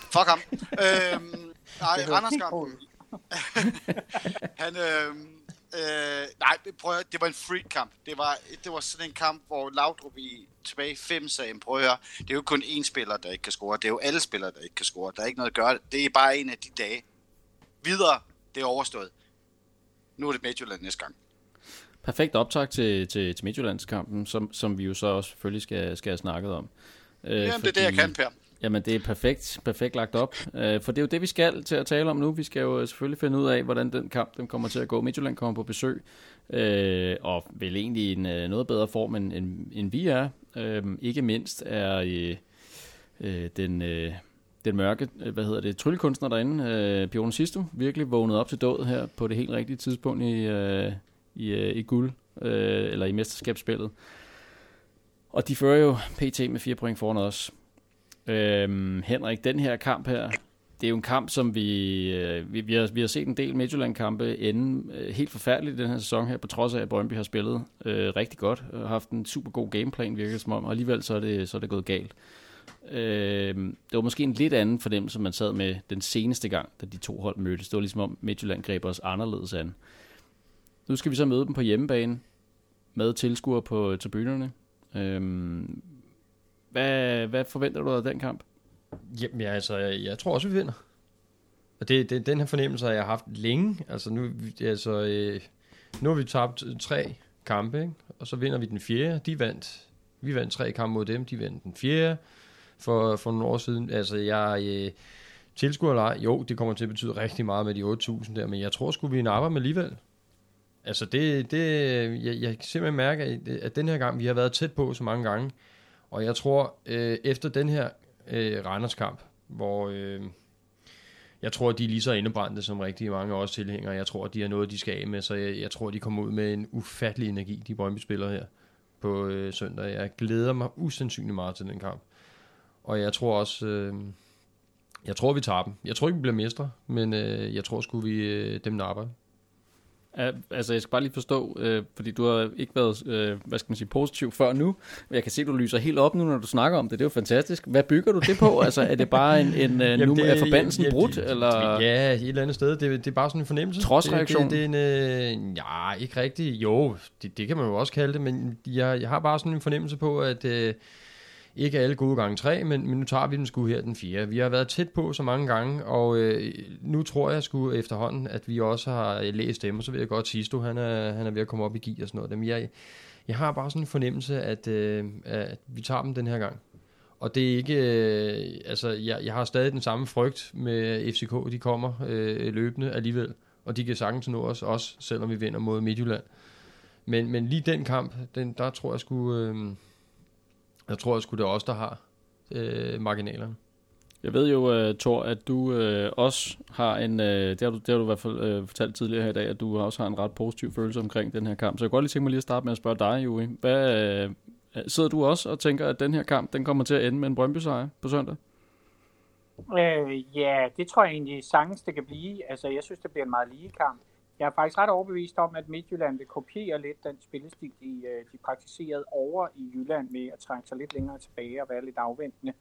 fuck ham. øhm, nej, Randers-kampen. han, øh, øh, nej, prøv at, det var en freak kamp. Det var, det var sådan en kamp, hvor Laudrup i tilbage i fem sagde, prøv at høre, det er jo kun én spiller, der ikke kan score. Det er jo alle spillere, der ikke kan score. Der er ikke noget at gøre. Det er bare en af de dage. Videre, det er overstået. Nu er det Midtjylland næste gang. Perfekt optag til, til, til Midtjyllandskampen, som, som vi jo så også selvfølgelig skal, skal have snakket om. Øh, Jamen, fordi... det er det, jeg kan, Per. Jamen, det er perfekt, perfekt lagt op. Øh, for det er jo det, vi skal til at tale om nu. Vi skal jo selvfølgelig finde ud af, hvordan den kamp den kommer til at gå. Midtjylland kommer på besøg, øh, og vel egentlig i en øh, noget bedre form, end, end, end vi er. Øh, ikke mindst er øh, øh, den... Øh, den mørke, øh, hvad hedder det, tryllekunstner derinde, øh, Bjørn Sisto, virkelig vågnet op til død her på det helt rigtige tidspunkt i, øh, i, øh, i guld, øh, eller i mesterskabsspillet. Og de fører jo PT med fire point foran os. Øhm, Henrik, den her kamp her, det er jo en kamp, som vi, øh, vi, vi, har, vi har set en del Midtjylland-kampe ende øh, helt forfærdeligt i den her sæson her, på trods af, at Brøndby har spillet øh, rigtig godt og har haft en super god gameplan, virker som om, og alligevel så er det, så er det gået galt. Øh, det var måske en lidt anden fornemmelse, man sad med den seneste gang, da de to hold mødtes. Det var ligesom om Midtjylland greb os anderledes an. Nu skal vi så møde dem på hjemmebane med tilskuere på tribunerne. Øhm, hvad, hvad forventer du af den kamp? Jamen, ja, altså, jeg, jeg tror også, vi vinder. Og det, det den her fornemmelse, har jeg haft længe. Altså, nu, altså, øh, nu har vi tabt tre kampe, ikke? og så vinder vi den fjerde. De vandt. Vi vandt tre kampe mod dem, de vandt den fjerde for, for nogle år siden. Altså, jeg... Øh, tilskuer eller jo, det kommer til at betyde rigtig meget med de 8.000 der, men jeg tror sgu, vi napper med alligevel. Altså, det, det, jeg, jeg kan simpelthen mærke, at, at den her gang, vi har været tæt på så mange gange, og jeg tror, øh, efter den her øh, Randers-kamp, hvor øh, jeg tror, de er lige så indebrændte som rigtig mange af os tilhængere. Jeg tror, de har noget, de skal af med, så jeg, jeg tror, de kommer ud med en ufattelig energi, de Brøndby spiller her på øh, søndag. Jeg glæder mig usandsynligt meget til den kamp. Og jeg tror også, øh, jeg tror, vi tager dem. Jeg tror ikke, vi bliver mestre, men øh, jeg tror sgu, vi øh, dem napper. Ja, altså, jeg skal bare lige forstå, øh, fordi du har ikke været, øh, hvad skal man sige, positiv før nu. Jeg kan se, du lyser helt op nu, når du snakker om det. Det er jo fantastisk. Hvad bygger du det på? altså, er det bare en, en øh, Jamen, nu det, er forbandelsen ja, brudt? Det, eller? Ja, et eller andet sted. Det, det er bare sådan en fornemmelse. Trodsreaktion? Det, det, det er en, øh, ja, ikke rigtigt. Jo, det, det kan man jo også kalde det, men jeg, jeg har bare sådan en fornemmelse på, at... Øh, ikke alle gode gange tre, men, men nu tager vi den sgu her den fjerde. Vi har været tæt på så mange gange, og øh, nu tror jeg sgu efterhånden, at vi også har læst dem, og så vil jeg godt sige, at han er, han er ved at komme op i gear og sådan noget. Men jeg, jeg har bare sådan en fornemmelse, at, øh, at vi tager dem den her gang. Og det er ikke, øh, altså jeg, jeg har stadig den samme frygt med FCK, de kommer øh, løbende alligevel, og de kan sagtens nå os, også selvom vi vinder mod Midtjylland. Men, men lige den kamp, den, der tror jeg skulle, øh, jeg tror sgu, det er os, der har øh, marginalerne. Jeg ved jo, uh, Thor, at du uh, også har en, uh, det, har du, det har du i hvert fald uh, fortalt tidligere her i dag, at du også har en ret positiv følelse omkring den her kamp. Så jeg kunne godt lige tænke mig lige at starte med at spørge dig, Juri. Hvad, uh, sidder du også og tænker, at den her kamp, den kommer til at ende med en Brøndby-sejr på søndag? Øh, ja, det tror jeg egentlig sagtens, det kan blive. Altså, jeg synes, det bliver en meget lige kamp jeg er faktisk ret overbevist om, at Midtjylland vil kopiere lidt den spillestil, de, øh, de praktiserede over i Jylland med at trække sig lidt længere tilbage og være lidt afventende.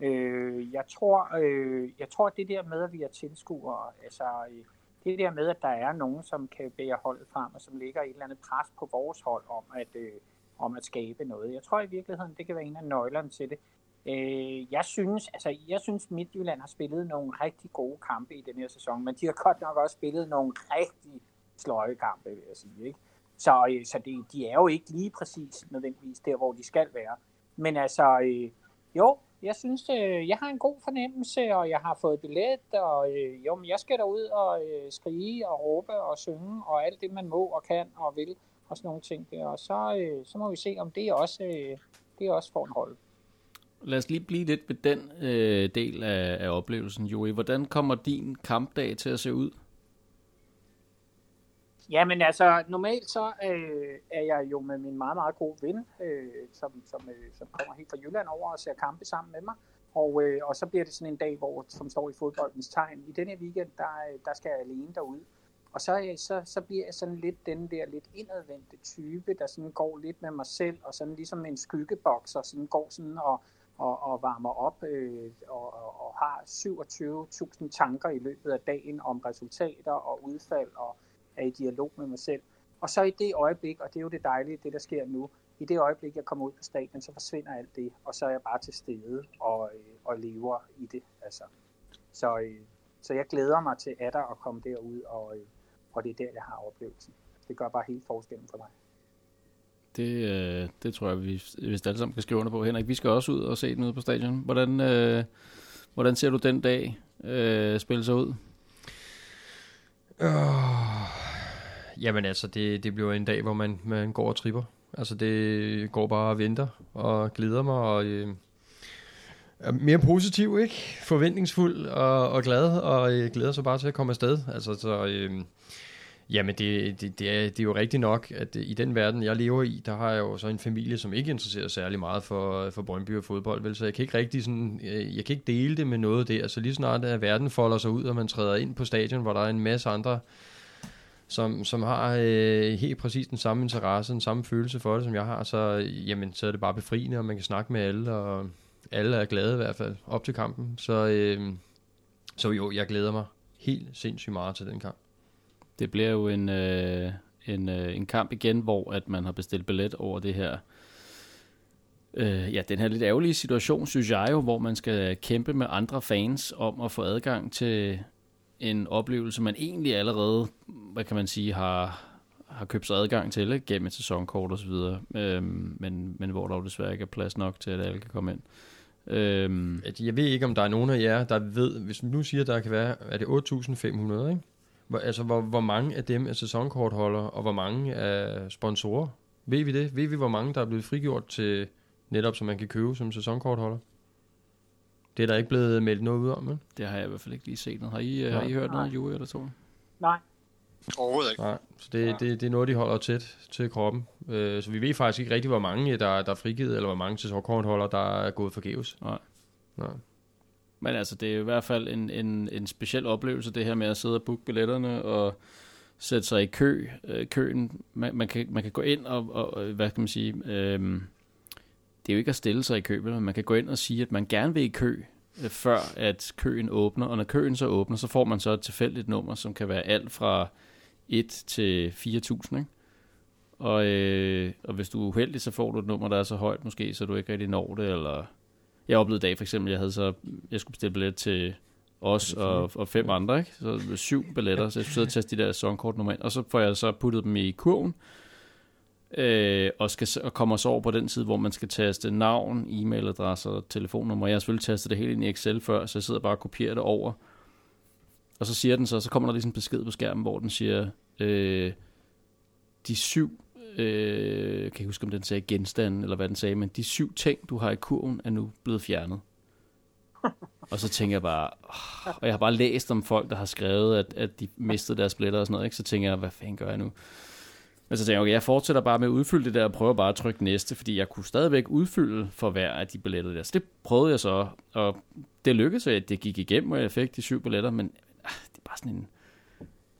Øh, jeg, tror, øh, jeg tror, at det der med, at vi er tilskuere, altså øh, det der med, at der er nogen, som kan bære holdet frem, og som lægger et eller andet pres på vores hold om at, øh, om at skabe noget. Jeg tror i virkeligheden, det kan være en af nøglerne til det. Øh, jeg synes, altså, jeg synes Midtjylland har spillet nogle rigtig gode kampe i den her sæson, men de har godt nok også spillet nogle rigtig sløje kampe, vil jeg sige. Ikke? Så, øh, så det, de er jo ikke lige præcis nødvendigvis der, hvor de skal være. Men altså, øh, jo, jeg synes, øh, jeg har en god fornemmelse, og jeg har fået billet, og øh, jo, men jeg skal derud og øh, skrige og råbe og synge, og alt det, man må og kan og vil, og sådan nogle ting der. Og så, øh, så må vi se, om det også, øh, det også får en rolle. Lad os lige blive lidt ved den øh, del af, af oplevelsen, Joey. Hvordan kommer din kampdag til at se ud? Jamen altså, normalt så øh, er jeg jo med min meget, meget gode ven, øh, som, som, øh, som kommer helt fra Jylland over og ser kampe sammen med mig. Og, øh, og så bliver det sådan en dag, hvor, som står i fodboldens tegn. I denne weekend, der, øh, der skal jeg alene derud. Og så, øh, så, så bliver jeg sådan lidt den der lidt indadvendte type, der sådan går lidt med mig selv, og sådan ligesom en skyggeboks, og sådan går sådan og, og, og varmer op øh, og, og har 27.000 tanker i løbet af dagen om resultater og udfald og er i dialog med mig selv. Og så i det øjeblik, og det er jo det dejlige, det der sker nu, i det øjeblik, jeg kommer ud på stadion, så forsvinder alt det, og så er jeg bare til stede og, øh, og lever i det. Altså. Så, øh, så jeg glæder mig til at at komme derud, og, øh, og det er der, jeg har oplevelsen. Det gør bare helt forskellen for mig. Det, øh, det tror jeg, vi hvis alle sammen kan skrive under på. Henrik, vi skal også ud og se den ude på stadion. Hvordan, øh, hvordan ser du den dag øh, spille sig ud? Øh, jamen altså, det, det bliver en dag, hvor man, man går og tripper. Altså det går bare og venter og glæder mig og øh, er mere positiv, ikke? Forventningsfuld og, og glad og øh, glæder sig bare til at komme afsted. Altså så... Øh, Jamen, det, det, det, er, det er jo rigtigt nok, at øh, i den verden, jeg lever i, der har jeg jo så en familie, som ikke interesserer særlig meget for, øh, for Brøndby og fodbold, vel? så jeg kan ikke rigtig sådan, øh, jeg kan ikke dele det med noget der. Så lige snart at verden folder sig ud, og man træder ind på stadion, hvor der er en masse andre, som, som har øh, helt præcis den samme interesse, den samme følelse for det, som jeg har, så, jamen, så er det bare befriende, og man kan snakke med alle, og alle er glade i hvert fald op til kampen. Så, øh, så jo, jeg glæder mig helt sindssygt meget til den kamp. Det bliver jo en, øh, en, øh, en kamp igen, hvor at man har bestilt billet over det her øh, ja, den her lidt ærgerlige situation, synes jeg jo, hvor man skal kæmpe med andre fans om at få adgang til en oplevelse, man egentlig allerede, hvad kan man sige, har, har købt sig adgang til ikke? gennem et sæsonkort og så videre, øhm, men, men hvor der jo desværre ikke er plads nok til, at alle kan komme ind. Øhm. Jeg ved ikke, om der er nogen af jer, der ved, hvis man nu siger, der kan være, er det 8.500, ikke? Hvor, altså, hvor, hvor mange af dem er sæsonkortholdere, og hvor mange er sponsorer? Ved vi det? Ved vi, hvor mange, der er blevet frigjort til netop, som man kan købe som sæsonkortholder? Det er der ikke blevet meldt noget ud om, vel? Det har jeg i hvert fald ikke lige set noget. Har I, har I hørt Nej. noget, Julie eller to? Nej. Overhovedet ikke. Nej, så det, ja. det, det er noget, de holder tæt til kroppen. Øh, så vi ved faktisk ikke rigtig, hvor mange, der, der er frigivet, eller hvor mange sæsonkortholdere, der er gået forgæves. Nej. Nej. Men altså, det er i hvert fald en, en, en speciel oplevelse, det her med at sidde og booke billetterne og sætte sig i kø, øh, køen. Man, man, kan, man kan gå ind og, og hvad kan man sige, øh, det er jo ikke at stille sig i kø, men man kan gå ind og sige, at man gerne vil i kø, øh, før at køen åbner. Og når køen så åbner, så får man så et tilfældigt nummer, som kan være alt fra 1 til 4.000, ikke? Og, øh, og hvis du er uheldig, så får du et nummer, der er så højt måske, så du ikke rigtig når det, eller jeg oplevede i dag for eksempel, jeg havde så, jeg skulle bestille billet til os og, og fem andre, ikke? Så syv billetter, så jeg skulle sidde og teste de der sæsonkort nummer og så får jeg så puttet dem i kurven, øh, og, skal, og kommer så over på den side, hvor man skal taste navn, e-mailadresse og telefonnummer. Jeg har selvfølgelig tastet det hele ind i Excel før, så jeg sidder bare og kopierer det over. Og så siger den så, så kommer der lige sådan en besked på skærmen, hvor den siger, øh, de syv øh, kan ikke huske, om den sagde genstande, eller hvad den sagde, men de syv ting, du har i kurven, er nu blevet fjernet. og så tænker jeg bare, oh, og jeg har bare læst om folk, der har skrevet, at, at de mistede deres billetter og sådan noget, ikke? så tænker jeg, hvad fanden gør jeg nu? Men så tænker jeg, okay, jeg fortsætter bare med at udfylde det der, og prøver bare at trykke næste, fordi jeg kunne stadigvæk udfylde for hver af de billetter der. Så det prøvede jeg så, og det lykkedes, at det gik igennem, og jeg fik de syv billetter, men ah, det er bare sådan en,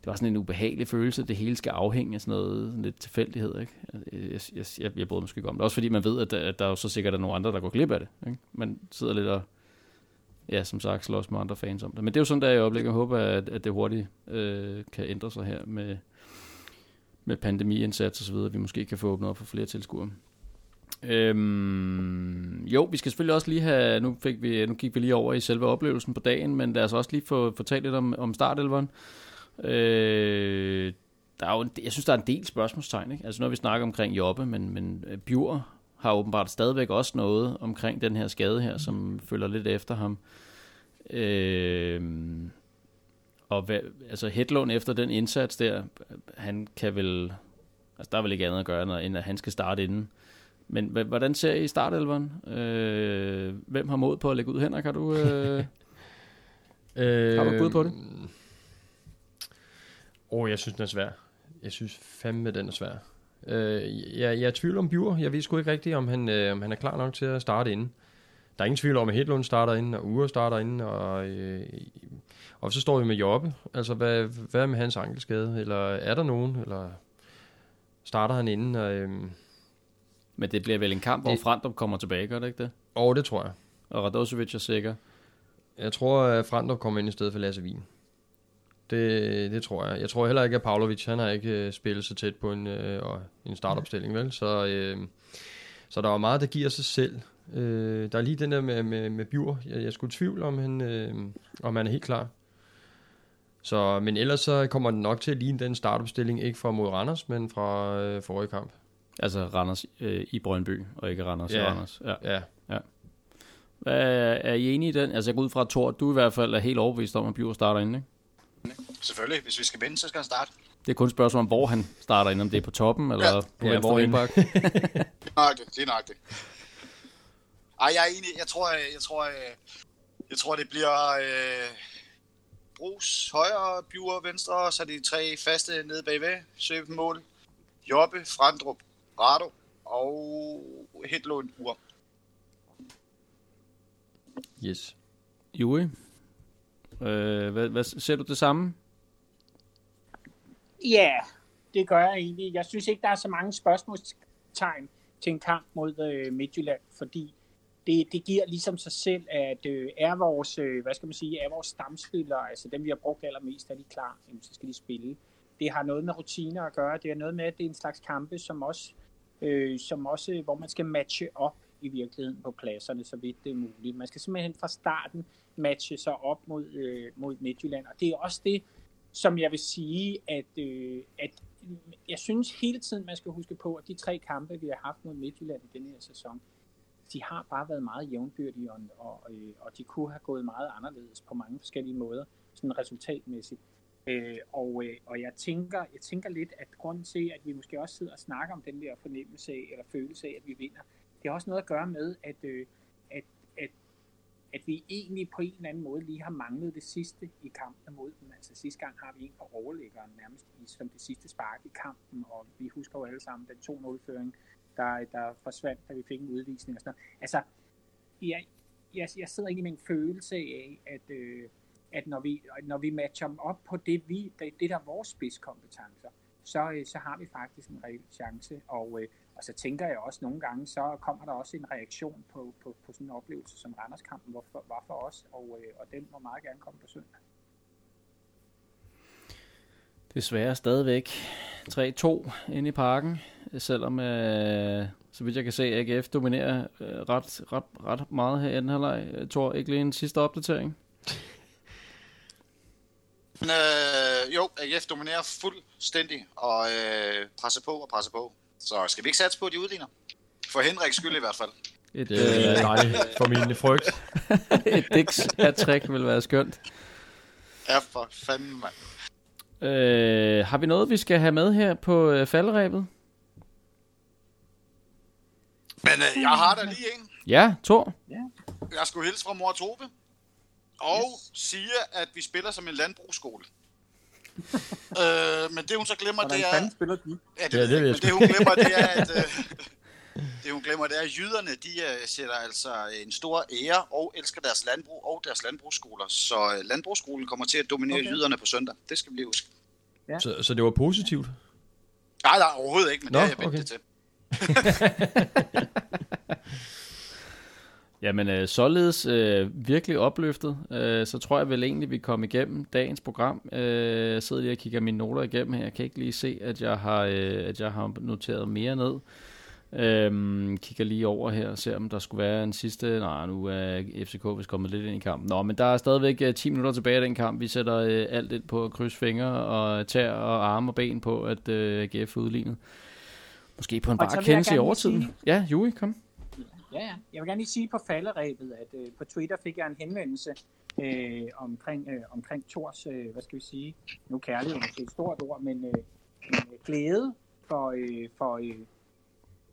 det var sådan en ubehagelig følelse, det hele skal afhænge af sådan noget sådan lidt tilfældighed, ikke? Øh, jeg, jeg, jeg, jeg bryder måske ikke om det. Også fordi man ved, at der, at der er jo så sikkert er nogle andre, der går glip af det. Ikke? Man sidder lidt og, ja, som sagt, slås med andre fans om det. Men det er jo sådan, der jeg oplever. Jeg håber, at, at det hurtigt øh, kan ændre sig her med, med pandemiindsats og så videre. Vi måske kan få åbnet op for flere tilskuere. Øhm, jo, vi skal selvfølgelig også lige have, nu, fik vi, nu gik vi lige over i selve oplevelsen på dagen, men lad os også lige få, få talt lidt om, om startelveren. Øh, der er jo, jeg synes, der er en del spørgsmålstegn. Ikke? Altså, når vi snakker omkring Jobbe, men, men øh, Bjur har åbenbart stadigvæk også noget omkring den her skade her, som følger lidt efter ham. Øh, og hvad, altså Hedlund efter den indsats der, han kan vel, altså der er vel ikke andet at gøre, end at han skal starte inden. Men hvordan ser I startelveren? Øh, hvem har mod på at lægge ud? Henrik, har du, øh, øh, har du bud på det? Oh, jeg synes, den er svær. Jeg synes fandme, den er svær. Øh, jeg, jeg er tvivl om Bjur. Jeg ved sgu ikke rigtigt, om han, øh, om han er klar nok til at starte inden. Der er ingen tvivl om, at Hedlund starter inden, og Ure starter inden, og, øh, og så står vi med Jobbe. Altså, hvad, hvad er med hans ankelskade? Eller er der nogen? Eller starter han inden? Og, øh, Men det bliver vel en kamp, det, hvor Frandrup kommer tilbage, gør det ikke det? Åh, oh, det tror jeg. Og Radosevic er sikker? Jeg tror, at Frandrup kommer ind i stedet for Lasse Wien. Det, det tror jeg. Jeg tror heller ikke, at Pavlovic, han har ikke uh, spillet så tæt på en, uh, en startopstilling, vel? Så, uh, så der er meget, der giver sig selv. Uh, der er lige den der med, med, med Bjur. Jeg, jeg skulle tvivle, om han, uh, om han er helt klar. Så, men ellers så kommer den nok til at ligne den startopstilling, ikke fra mod Randers, men fra uh, forrige kamp. Altså Randers øh, i Brøndby, og ikke Randers ja. i Randers. Ja. ja. ja. Hvad, er I enige i den? Altså jeg går ud fra, at Thor, du i hvert fald er helt overbevist om, at Bjur starter inde, ikke? Selvfølgelig. Hvis vi skal vinde, så skal han starte. Det er kun et spørgsmål om, hvor han starter ind, om det er på toppen, eller ja. på ja, hvor indbak. det er nøjagtigt, det er nøjagtigt. Ej, jeg er enig. Jeg tror, jeg, jeg tror, jeg, jeg tror det bliver øh, Brugs højre, Bjure venstre, så de tre faste nede bagved. Søb mål. Jobbe, Frandrup, Rado og Hedlund Ur. Yes. Juri? Øh, hvad, hvad, ser du det samme? Ja, det gør jeg egentlig. Jeg synes ikke, der er så mange spørgsmålstegn til en kamp mod øh, Midtjylland, fordi det, det giver ligesom sig selv, at øh, er vores, øh, hvad skal man sige, er vores stamspillere, altså dem vi har brugt allermest, er de klar, jamen, så skal de spille. Det har noget med rutiner at gøre, det har noget med, at det er en slags kampe, som også, øh, som også hvor man skal matche op i virkeligheden på pladserne, så vidt det er muligt. Man skal simpelthen fra starten matche sig op mod, øh, mod Midtjylland, og det er også det, som jeg vil sige, at, øh, at jeg synes hele tiden, man skal huske på, at de tre kampe, vi har haft mod Midtjylland i denne her sæson, de har bare været meget jævnbyrdige, og, og, øh, og de kunne have gået meget anderledes på mange forskellige måder, sådan resultatmæssigt. Øh, og, øh, og jeg tænker, jeg tænker lidt, at grunden til, at vi måske også sidder og snakker om den der fornemmelse af, eller følelse af, at vi vinder, det har også noget at gøre med, at, øh, at, at, at vi egentlig på en eller anden måde lige har manglet det sidste i kampen mod dem. Altså sidste gang har vi en på overlæggeren nærmest i, som det sidste spark i kampen, og vi husker jo alle sammen den 2-0-føring, der, der forsvandt, da vi fik en udvisning og sådan noget. Altså, jeg, jeg, jeg sidder egentlig med en følelse af, at, øh, at når, vi, når vi matcher dem op på det, vi, det, det der er vores spidskompetencer, så, øh, så har vi faktisk en reel chance. Og, øh, og så tænker jeg også nogle gange, så kommer der også en reaktion på, på, på sådan en oplevelse som Randerskampen hvor, for, var for os, og, øh, og den må meget gerne komme på søndag. Desværre stadigvæk 3-2 inde i parken, selvom øh, så vidt jeg kan se, AGF dominerer øh, ret, ret, ret meget her i den halvleg. Tor, ikke lige en sidste opdatering? Øh, jo, AGF dominerer fuldstændig og øh, presser på og presser på. Så skal vi ikke satse på, at de udligner? For Henriks skyld i hvert fald. Et, øh, nej, for min frygt. Et dix hat vil være skønt. Ja, for fanden, mand. Øh, har vi noget, vi skal have med her på øh, faldrebet? Men øh, jeg har der lige en. Ja, Thor. Ja. Jeg skulle hilse fra mor Tove. Og yes. sige, at vi spiller som en landbrugsskole. øh, men det hun så glemmer, Hvordan det er... spiller de? Ja, det, ja, det, men det hun glemmer, det er, at... Øh, det hun glemmer, det er, at jyderne, de uh, sætter altså en stor ære og elsker deres landbrug og deres landbrugsskoler. Så uh, landbrugsskolen kommer til at dominere okay. jyderne på søndag. Det skal vi lige huske. Ja. Så, så det var positivt? Nej, nej, overhovedet ikke, men Nå, det har jeg okay. det til. Jamen, øh, således øh, virkelig opløftet, øh, så tror jeg vel egentlig, vi kom igennem dagens program. Øh, jeg sidder lige og kigger mine noter igennem her. Jeg kan ikke lige se, at jeg har, øh, at jeg har noteret mere ned. Øhm, kigger lige over her og ser, om der skulle være en sidste... Nej, nu er FCK vist kommet lidt ind i kampen. Nå, men der er stadigvæk uh, øh, 10 minutter tilbage i den kamp. Vi sætter uh, alt ind på at krydse fingre og tær og arme og ben på, at uh, GF er udlignet. Måske på en bare kendelse i overtiden. Sige... Ja, Juri, kom. Ja, ja. Jeg vil gerne lige sige på falderæbet, at uh, på Twitter fik jeg en henvendelse uh, omkring, uh, omkring Thors, uh, hvad skal vi sige, nu kærlighed er et stort ord, men, men glæde for, uh, for, uh,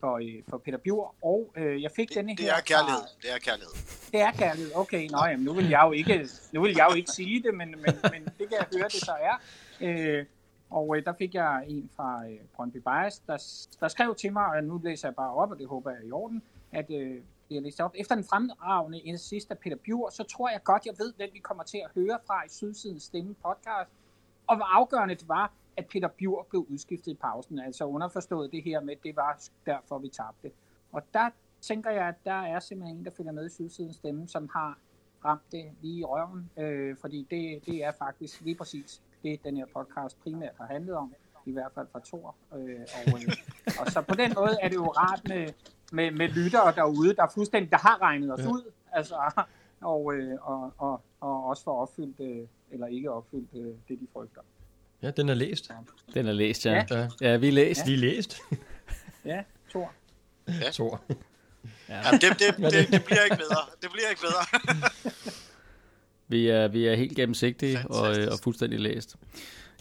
for, øh, for Peter Bjur, og øh, jeg fik det, denne her... Det er kærlighed, fra, det er kærlighed. Det er kærlighed, okay. Nå, jamen, nu vil jeg jo ikke, nu vil jeg jo ikke sige det, men, men, men det kan jeg høre, det så er. Øh, og øh, der fik jeg en fra øh, Brøndby Bias, der, der skrev til mig, og nu læser jeg bare op, og det håber jeg er i orden, at øh, bliver læst op. Efter den fremragende sidste af Peter Bjur, så tror jeg godt, jeg ved, hvem vi kommer til at høre fra i Sydsidens Stemme podcast, og hvor afgørende det var, at Peter Bjur blev udskiftet i pausen. Altså underforstået det her med, at det var derfor, vi tabte. Og der tænker jeg, at der er simpelthen en, der følger med i Sydsidens stemme, som har ramt det lige i røven, øh, fordi det, det er faktisk lige præcis det, den her podcast primært har handlet om, i hvert fald fra Thor. Øh, og, øh, og så på den måde er det jo rart med, med, med lyttere derude, der fuldstændig der har regnet os ja. ud, altså, og, øh, og, og, og også for opfyldt, øh, eller ikke opfyldt øh, det, de frygter. Ja, den er læst. Den er læst, ja. Ja, ja vi er læst. Ja. Vi er læst. ja, Thor. Ja. Thor. Ja. Jamen, det, det, det, det bliver ikke bedre. Det bliver ikke bedre. vi, er, vi er helt gennemsigtige og, og fuldstændig læst.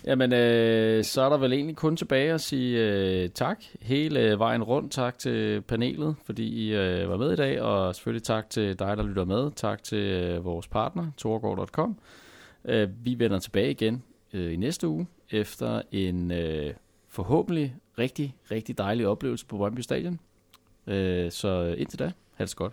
Jamen, øh, så er der vel egentlig kun tilbage at sige øh, tak hele øh, vejen rundt. Tak til panelet, fordi I øh, var med i dag, og selvfølgelig tak til dig, der lytter med. Tak til øh, vores partner, torgård.com. Øh, vi vender tilbage igen øh, i næste uge, efter en øh, forhåbentlig rigtig, rigtig dejlig oplevelse på Brøndby Stadion. Øh, så indtil da, ha' det godt.